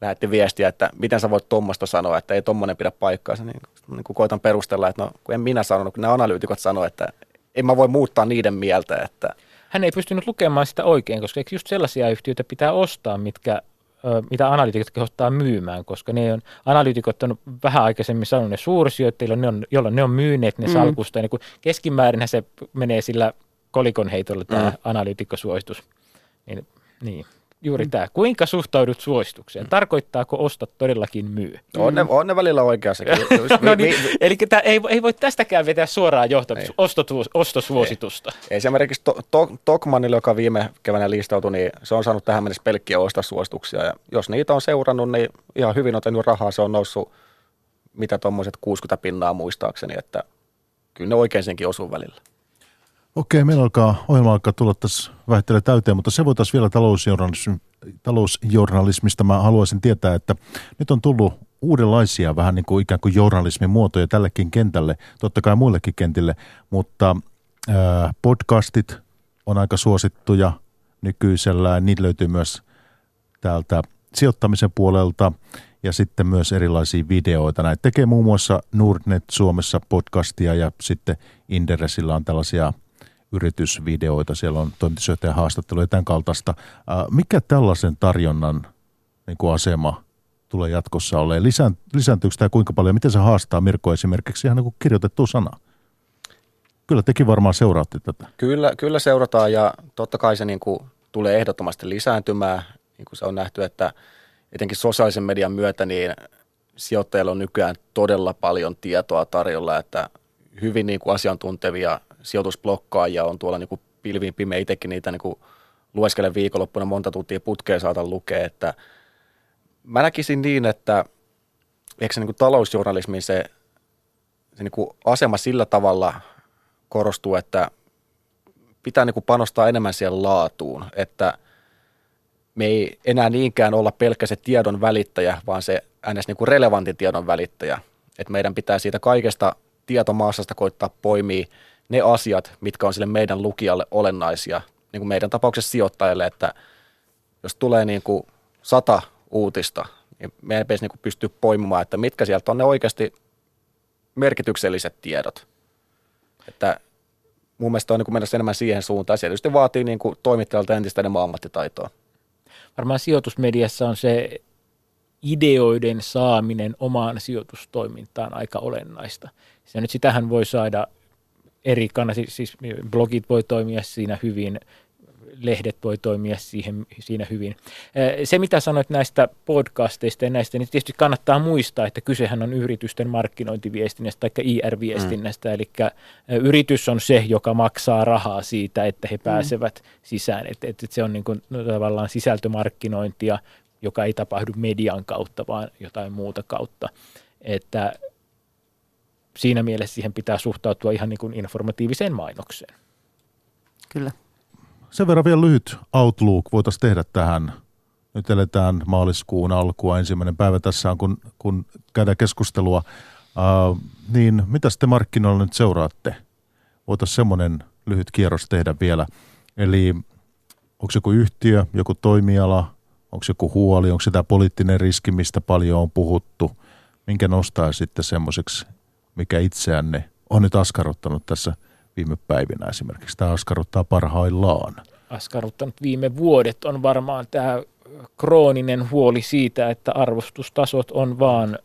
lähetti viestiä, että miten sä voit tuommoista sanoa, että ei tuommoinen pidä paikkaansa. Niin, niin kuin koitan perustella, että no kun en minä sanonut, kun nämä analyytikot sanoo, että en mä voi muuttaa niiden mieltä. Että... Hän ei pystynyt lukemaan sitä oikein, koska just sellaisia yhtiöitä pitää ostaa, mitkä mitä analyytikot kehottaa myymään, koska ne on, analyytikot on vähän aikaisemmin sanonut ne suursijoittajille, ne on, jolloin ne on myyneet ne mm. salkusta, ja kun keskimäärin se menee sillä kolikon heitolla tämä mm. analyytikkosuositus, niin, niin juuri mm. tämä. Kuinka suhtaudut suositukseen? Tarkoittaako ostat todellakin myy? On ne, on ne välillä oikeassa. no niin, eli tämä, ei, ei voi tästäkään vetää suoraan johtamus, ostosuositusta. Ei. Esimerkiksi to, to, Tokmanille, joka viime keväänä listautui, niin se on saanut tähän mennessä pelkkiä ostasuosituksia. Ja jos niitä on seurannut, niin ihan hyvin on tehnyt rahaa. Se on noussut mitä tuommoiset 60 pinnaa muistaakseni, että kyllä ne oikein senkin osuu välillä. Okei, meillä alkaa, ohjelma alkaa tulla tässä vähitellen täyteen, mutta se voitaisiin vielä talousjournalismista. Mä haluaisin tietää, että nyt on tullut uudenlaisia vähän niin kuin ikään kuin journalismin muotoja tällekin kentälle, totta kai muillekin kentille, mutta podcastit on aika suosittuja nykyisellään. Niitä löytyy myös täältä sijoittamisen puolelta ja sitten myös erilaisia videoita. Näitä tekee muun muassa Nordnet Suomessa podcastia ja sitten Inderesillä on tällaisia – yritysvideoita, siellä on toimitusjohtajan haastatteluja ja tämän kaltaista. Mikä tällaisen tarjonnan niin kuin asema tulee jatkossa olemaan? Lisään, lisääntyykö tämä kuinka paljon? Miten se haastaa Mirko esimerkiksi ihan niin kirjoitettu sana? Kyllä tekin varmaan seuraatte tätä. Kyllä, kyllä seurataan ja totta kai se niin kuin tulee ehdottomasti lisääntymään. Niin kuin se on nähty, että etenkin sosiaalisen median myötä niin sijoittajilla on nykyään todella paljon tietoa tarjolla, että hyvin niin kuin asiantuntevia sijoitusblokkaajia on tuolla niin pilviin pimeä itsekin niitä niin kuin lueskelen viikonloppuna monta tuntia putkeen saata lukea, että mä näkisin niin, että eikö se niin talousjournalismin se, se niin asema sillä tavalla korostuu, että pitää niin panostaa enemmän siihen laatuun, että me ei enää niinkään olla pelkkä se tiedon välittäjä, vaan se ns. Niin relevantin tiedon välittäjä. Että meidän pitää siitä kaikesta tietomaassasta koittaa poimia ne asiat, mitkä on sille meidän lukijalle olennaisia, niin kuin meidän tapauksessa sijoittajille, että jos tulee niin kuin sata uutista, niin meidän pitäisi niin pystyä poimimaan, että mitkä sieltä on ne oikeasti merkitykselliset tiedot. Että mun mielestä on niin mennä enemmän siihen suuntaan. Se tietysti vaatii niin kuin toimittajalta entistä enemmän ammattitaitoa. Varmaan sijoitusmediassa on se ideoiden saaminen omaan sijoitustoimintaan aika olennaista. Ja nyt sitähän voi saada eri kannat, siis, siis blogit voi toimia siinä hyvin, lehdet voi toimia siihen, siinä hyvin. Se, mitä sanoit näistä podcasteista ja näistä, niin tietysti kannattaa muistaa, että kysehän on yritysten markkinointiviestinnästä tai IR-viestinnästä, mm. eli yritys on se, joka maksaa rahaa siitä, että he pääsevät mm. sisään. Että et, et se on niin kuin, no, tavallaan sisältömarkkinointia, joka ei tapahdu median kautta, vaan jotain muuta kautta. Että siinä mielessä siihen pitää suhtautua ihan niin kuin informatiiviseen mainokseen. Kyllä. Sen verran vielä lyhyt outlook voitaisiin tehdä tähän Nyt eletään maaliskuun alkua, ensimmäinen päivä tässä on, kun, kun käydään keskustelua. Uh, niin mitä te markkinoilla nyt seuraatte? Voitaisiin semmoinen lyhyt kierros tehdä vielä. Eli onko joku yhtiö, joku toimiala, onko joku huoli, onko sitä poliittinen riski, mistä paljon on puhuttu, minkä nostaa sitten semmoiseksi, mikä itseänne on nyt askarruttanut tässä viime päivinä esimerkiksi. Tämä askarruttaa parhaillaan. Askarruttanut viime vuodet on varmaan tämä krooninen huoli siitä, että arvostustasot on vaan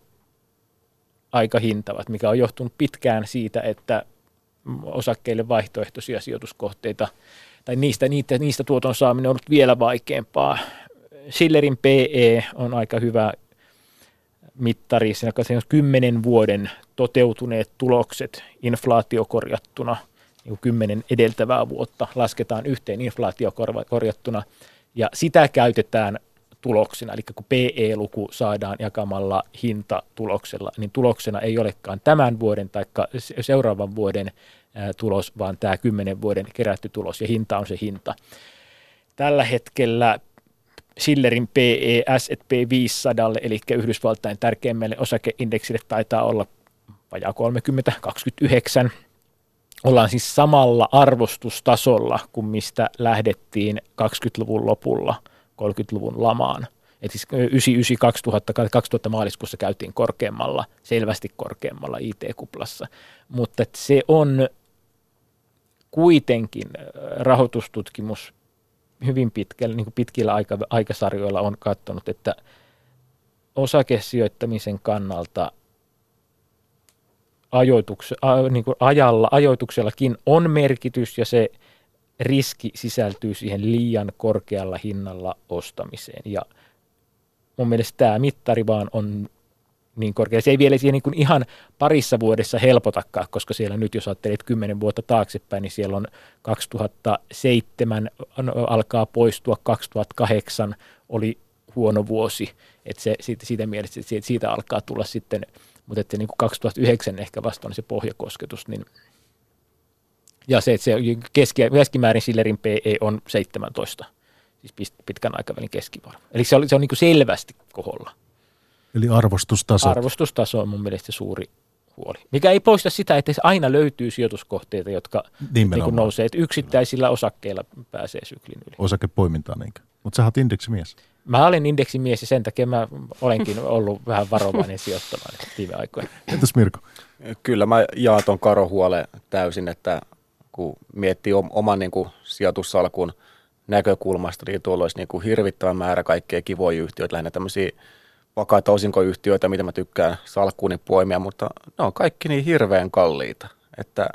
aika hintavat, mikä on johtunut pitkään siitä, että osakkeille vaihtoehtoisia sijoituskohteita tai niistä, niistä, niistä tuoton saaminen on ollut vielä vaikeampaa. Schillerin PE on aika hyvä mittari, siinä on 10 vuoden toteutuneet tulokset inflaatiokorjattuna, niin kuin 10 edeltävää vuotta lasketaan yhteen inflaatiokorjattuna, ja sitä käytetään tuloksena, eli kun PE-luku saadaan jakamalla hinta tuloksella, niin tuloksena ei olekaan tämän vuoden tai seuraavan vuoden tulos, vaan tämä 10 vuoden kerätty tulos, ja hinta on se hinta. Tällä hetkellä Schillerin PE S&P 500, eli Yhdysvaltain tärkeimmälle osakeindeksille taitaa olla vajaa 30, 29. Ollaan siis samalla arvostustasolla kuin mistä lähdettiin 20-luvun lopulla 30-luvun lamaan. Et siis 99 2000, 2000 maaliskuussa käytiin korkeammalla, selvästi korkeammalla IT-kuplassa, mutta se on kuitenkin rahoitustutkimus hyvin pitkällä, niin pitkillä aika, aikasarjoilla on katsonut, että osakesijoittamisen kannalta ajoitukse, a, niin ajalla, ajoituksellakin on merkitys ja se riski sisältyy siihen liian korkealla hinnalla ostamiseen. Ja mun mielestä tämä mittari vaan on niin korkea. Se ei vielä siihen niin kuin ihan parissa vuodessa helpotakaan, koska siellä nyt, jos ajattelet kymmenen vuotta taaksepäin, niin siellä on 2007 alkaa poistua, 2008 oli huono vuosi, että se, siitä, siitä mielessä, että siitä alkaa tulla sitten, mutta että niin kuin 2009 ehkä vasta on se pohjakosketus, niin ja se, että se keski, keskimäärin Sillerin PE on 17, siis pitkän aikavälin keskivarma. Eli se on, se on niin kuin selvästi koholla. Eli arvostustaso. Arvostustaso on mun mielestä suuri huoli. Mikä ei poista sitä, että aina löytyy sijoituskohteita, jotka niin kuin nousee. Että yksittäisillä osakkeilla pääsee syklin yli. Osakepoimintaa niinkö? Mutta sä oot indeksimies. Mä olen indeksimies ja sen takia mä olenkin ollut vähän varovainen sijoittamaan viime aikoina. Entäs Mirko? Kyllä mä jaan ton Karo huolen täysin, että kun miettii oman niin kuin sijoitussalkun näkökulmasta, niin tuolla olisi niin kuin hirvittävä määrä kaikkea kivoja yhtiöitä, lähinnä tämmöisiä vakaita osinkoyhtiöitä, mitä mä tykkään salkkuuni poimia, mutta ne on kaikki niin hirveän kalliita, että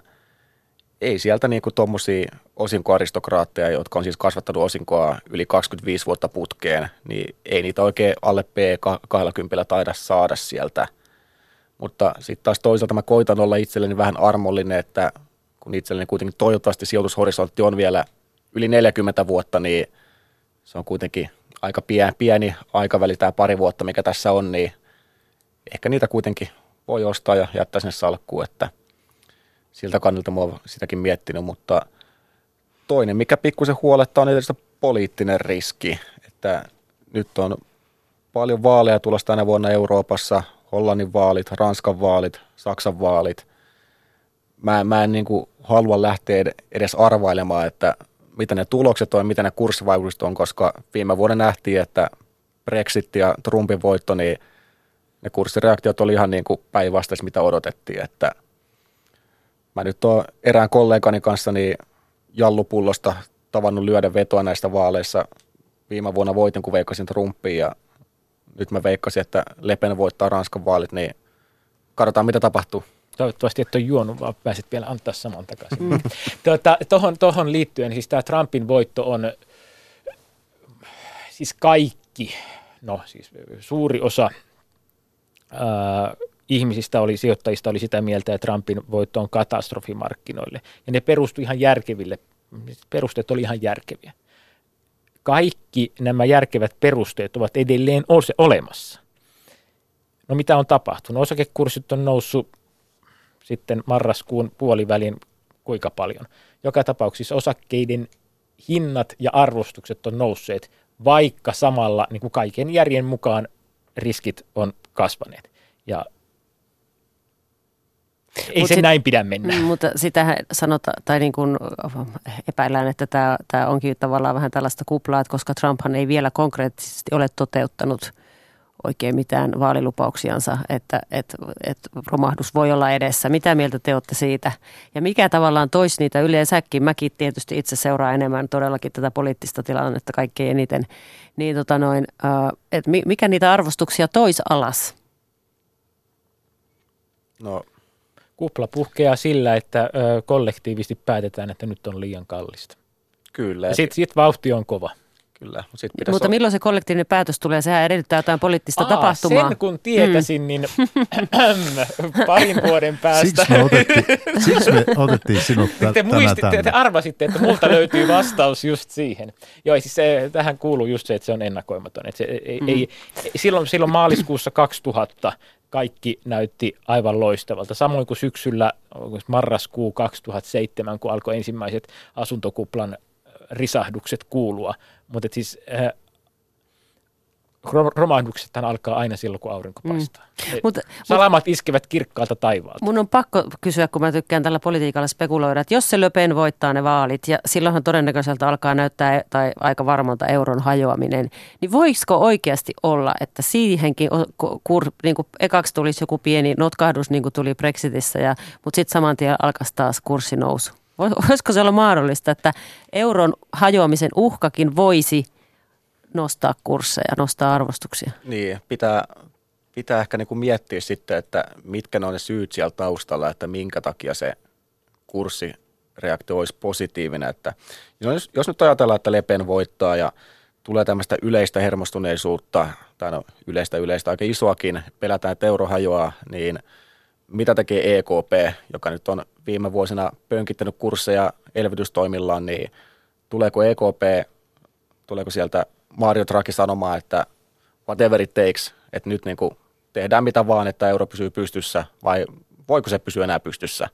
ei sieltä niinku tuommoisia osinkoaristokraatteja, jotka on siis kasvattanut osinkoa yli 25 vuotta putkeen, niin ei niitä oikein alle P20 taida saada sieltä. Mutta sitten taas toisaalta mä koitan olla itselleni vähän armollinen, että kun itselleni kuitenkin toivottavasti sijoitushorisontti on vielä yli 40 vuotta, niin se on kuitenkin aika pieni, pieni aikaväli tämä pari vuotta, mikä tässä on, niin ehkä niitä kuitenkin voi ostaa ja jättää sinne salkkuun, että siltä kannalta mä oon sitäkin miettinyt, mutta toinen, mikä pikkusen huolettaa, on tietysti poliittinen riski, että nyt on paljon vaaleja tulossa tänä vuonna Euroopassa, Hollannin vaalit, Ranskan vaalit, Saksan vaalit. Mä, mä en niin kuin halua lähteä edes arvailemaan, että mitä ne tulokset on, mitä ne kurssivaikutukset on, koska viime vuonna nähtiin, että Brexit ja Trumpin voitto, niin ne kurssireaktiot oli ihan niin kuin päinvastaisesti, mitä odotettiin, että mä nyt oon erään kollegani kanssa niin jallupullosta tavannut lyödä vetoa näistä vaaleissa. Viime vuonna voitin, kun veikkasin Trumpia ja nyt mä veikkasin, että Lepen voittaa Ranskan vaalit, niin katsotaan mitä tapahtuu. Toivottavasti et ole juonut, vaan pääset vielä antaa saman takaisin. Mm. Tuota, tohon, tohon liittyen, siis tämä Trumpin voitto on siis kaikki, no siis suuri osa ää, ihmisistä oli, sijoittajista oli sitä mieltä, että Trumpin voitto on katastrofi markkinoille. Ja ne perustui ihan järkeville, perusteet oli ihan järkeviä. Kaikki nämä järkevät perusteet ovat edelleen olemassa. No mitä on tapahtunut? Osakekurssit on noussut sitten marraskuun puolivälin kuinka paljon. Joka tapauksessa osakkeiden hinnat ja arvostukset on nousseet vaikka samalla niin kuin kaiken järjen mukaan riskit on kasvaneet. Ja ei Mut se sit- näin pidä mennä. Mm, Mutta sitähän sanotaan, tai niin kuin epäillään, että tämä, tämä onkin tavallaan vähän tällaista kuplaa, että koska Trumphan ei vielä konkreettisesti ole toteuttanut oikein mitään vaalilupauksiansa, että, että, että romahdus voi olla edessä. Mitä mieltä te olette siitä? Ja mikä tavallaan toisi niitä yleensäkin? Mäkin tietysti itse seuraa enemmän todellakin tätä poliittista tilannetta kaikkein eniten. Niin tota noin, että mi- mikä niitä arvostuksia tois alas? No Kupla puhkeaa sillä, että ö, kollektiivisesti päätetään, että nyt on liian kallista. kyllä. Ja sitten sit vauhti on kova. Kyllä. Mut sit pitäisi Mutta milloin se kollektiivinen päätös tulee? Sehän edellyttää jotain poliittista Aa, tapahtumaa. Sen kun tietäisin, mm. niin parin vuoden päästä. Siksi me otettiin, siksi me otettiin sinut tä- te, muistitte, tänne. te arvasitte, että multa löytyy vastaus just siihen. Joo, siis se, tähän kuuluu just se, että se on ennakoimaton. Että se, ei, mm. ei, silloin, silloin maaliskuussa 2000 kaikki näytti aivan loistavalta. Samoin kuin syksyllä, marraskuu 2007, kun alkoi ensimmäiset asuntokuplan risahdukset kuulua. Mutta siis äh, ro- romahduksethan alkaa aina silloin, kun aurinko paistaa. Mm. Mutta Salamat iskevät kirkkaalta taivaalta. mun on pakko kysyä, kun mä tykkään tällä politiikalla spekuloida, että jos se Löpen voittaa ne vaalit ja silloinhan todennäköiseltä alkaa näyttää tai aika varmalta euron hajoaminen, niin voisiko oikeasti olla, että siihenkin kur, niin kuin ekaksi tulisi joku pieni notkahdus niin kuin tuli Brexitissä, ja, mutta sitten saman tien alkaisi taas kurssinousu? Vois- Voisiko se olla mahdollista, että euron hajoamisen uhkakin voisi nostaa kursseja, nostaa arvostuksia? Niin, pitää, pitää ehkä niin kuin miettiä sitten, että mitkä ne on ne syyt siellä taustalla, että minkä takia se kurssireaktio olisi positiivinen. Että jos, jos nyt ajatellaan, että Lepen voittaa ja tulee tämmöistä yleistä hermostuneisuutta, tai no yleistä yleistä aika isoakin, pelätään, että euro hajoaa, niin mitä tekee EKP, joka nyt on viime vuosina pönkittänyt kursseja elvytystoimillaan, niin tuleeko EKP, tuleeko sieltä Mario Draghi sanomaan, että whatever it takes, että nyt niin kuin tehdään mitä vaan, että euro pysyy pystyssä, vai voiko se pysyä enää pystyssä?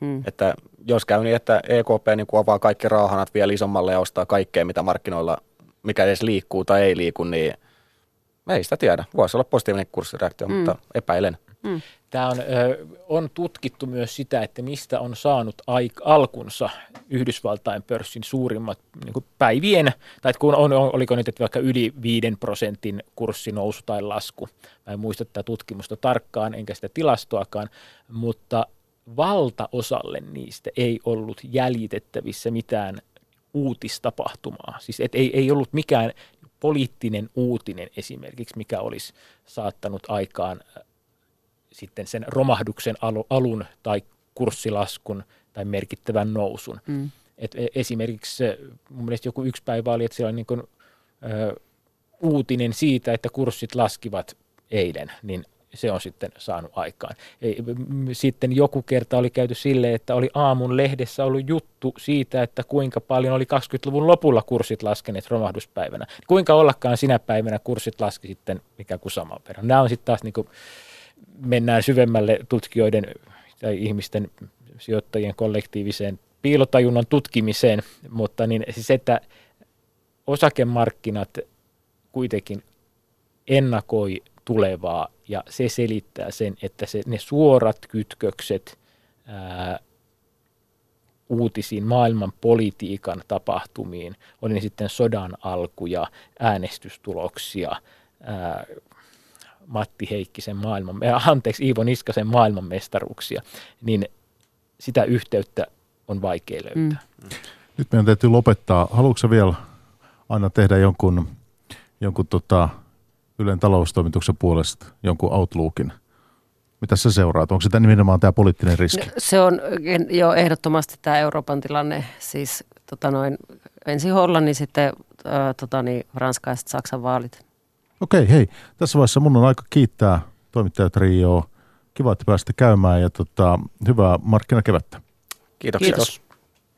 Hmm. Että jos käy niin, että EKP niin kuin avaa kaikki raahanat vielä isommalle ja ostaa kaikkea, mitä markkinoilla, mikä edes liikkuu tai ei liiku, niin ei sitä tiedä. Voisi olla positiivinen kurssireaktio, hmm. mutta epäilen. Tämä on, on tutkittu myös sitä, että mistä on saanut aik- alkunsa Yhdysvaltain pörssin suurimmat niin päivien, tai kun on, on, oliko nyt että vaikka yli 5 prosentin kurssinousu tai lasku. Mä en muista tätä tutkimusta tarkkaan, enkä sitä tilastoakaan, mutta valtaosalle niistä ei ollut jäljitettävissä mitään uutistapahtumaa. Siis et ei, ei ollut mikään poliittinen uutinen esimerkiksi, mikä olisi saattanut aikaan sitten sen romahduksen alu, alun tai kurssilaskun tai merkittävän nousun. Mm. Et e- esimerkiksi mun mielestä joku yksi päivä oli, että siellä oli niin kuin, ö, uutinen siitä, että kurssit laskivat eilen, niin se on sitten saanut aikaan. Sitten joku kerta oli käyty sille, että oli aamun lehdessä ollut juttu siitä, että kuinka paljon oli 20-luvun lopulla kurssit laskeneet romahduspäivänä. Kuinka ollakaan sinä päivänä kurssit laski sitten ikään kuin saman verran. Nämä on sitten taas niin kuin, mennään syvemmälle tutkijoiden tai ihmisten sijoittajien kollektiiviseen piilotajunnan tutkimiseen, mutta niin siis että osakemarkkinat kuitenkin ennakoi tulevaa ja se selittää sen, että se, ne suorat kytkökset ää, uutisiin, maailman politiikan tapahtumiin, oli ne sitten sodan alkuja, äänestystuloksia, ää, Matti Heikkisen maailman, äh, anteeksi Iivo Niskasen maailmanmestaruuksia, niin sitä yhteyttä on vaikea löytää. Mm. Nyt meidän täytyy lopettaa. Haluatko vielä aina tehdä jonkun, jonkun tota Ylen taloustoimituksen puolesta jonkun outlookin? Mitä sä seuraat? Onko sitä nimenomaan tämä poliittinen riski? Se on jo ehdottomasti tämä Euroopan tilanne, siis tota noin, ensin Hollannin, sitten äh, tota niin, Ranska ja sitten Saksan vaalit. Okei, hei. Tässä vaiheessa mun on aika kiittää toimittajat Rio. Kiva, että pääsitte käymään ja tota, hyvää markkinakevättä. Kiitoksia. Kiitos.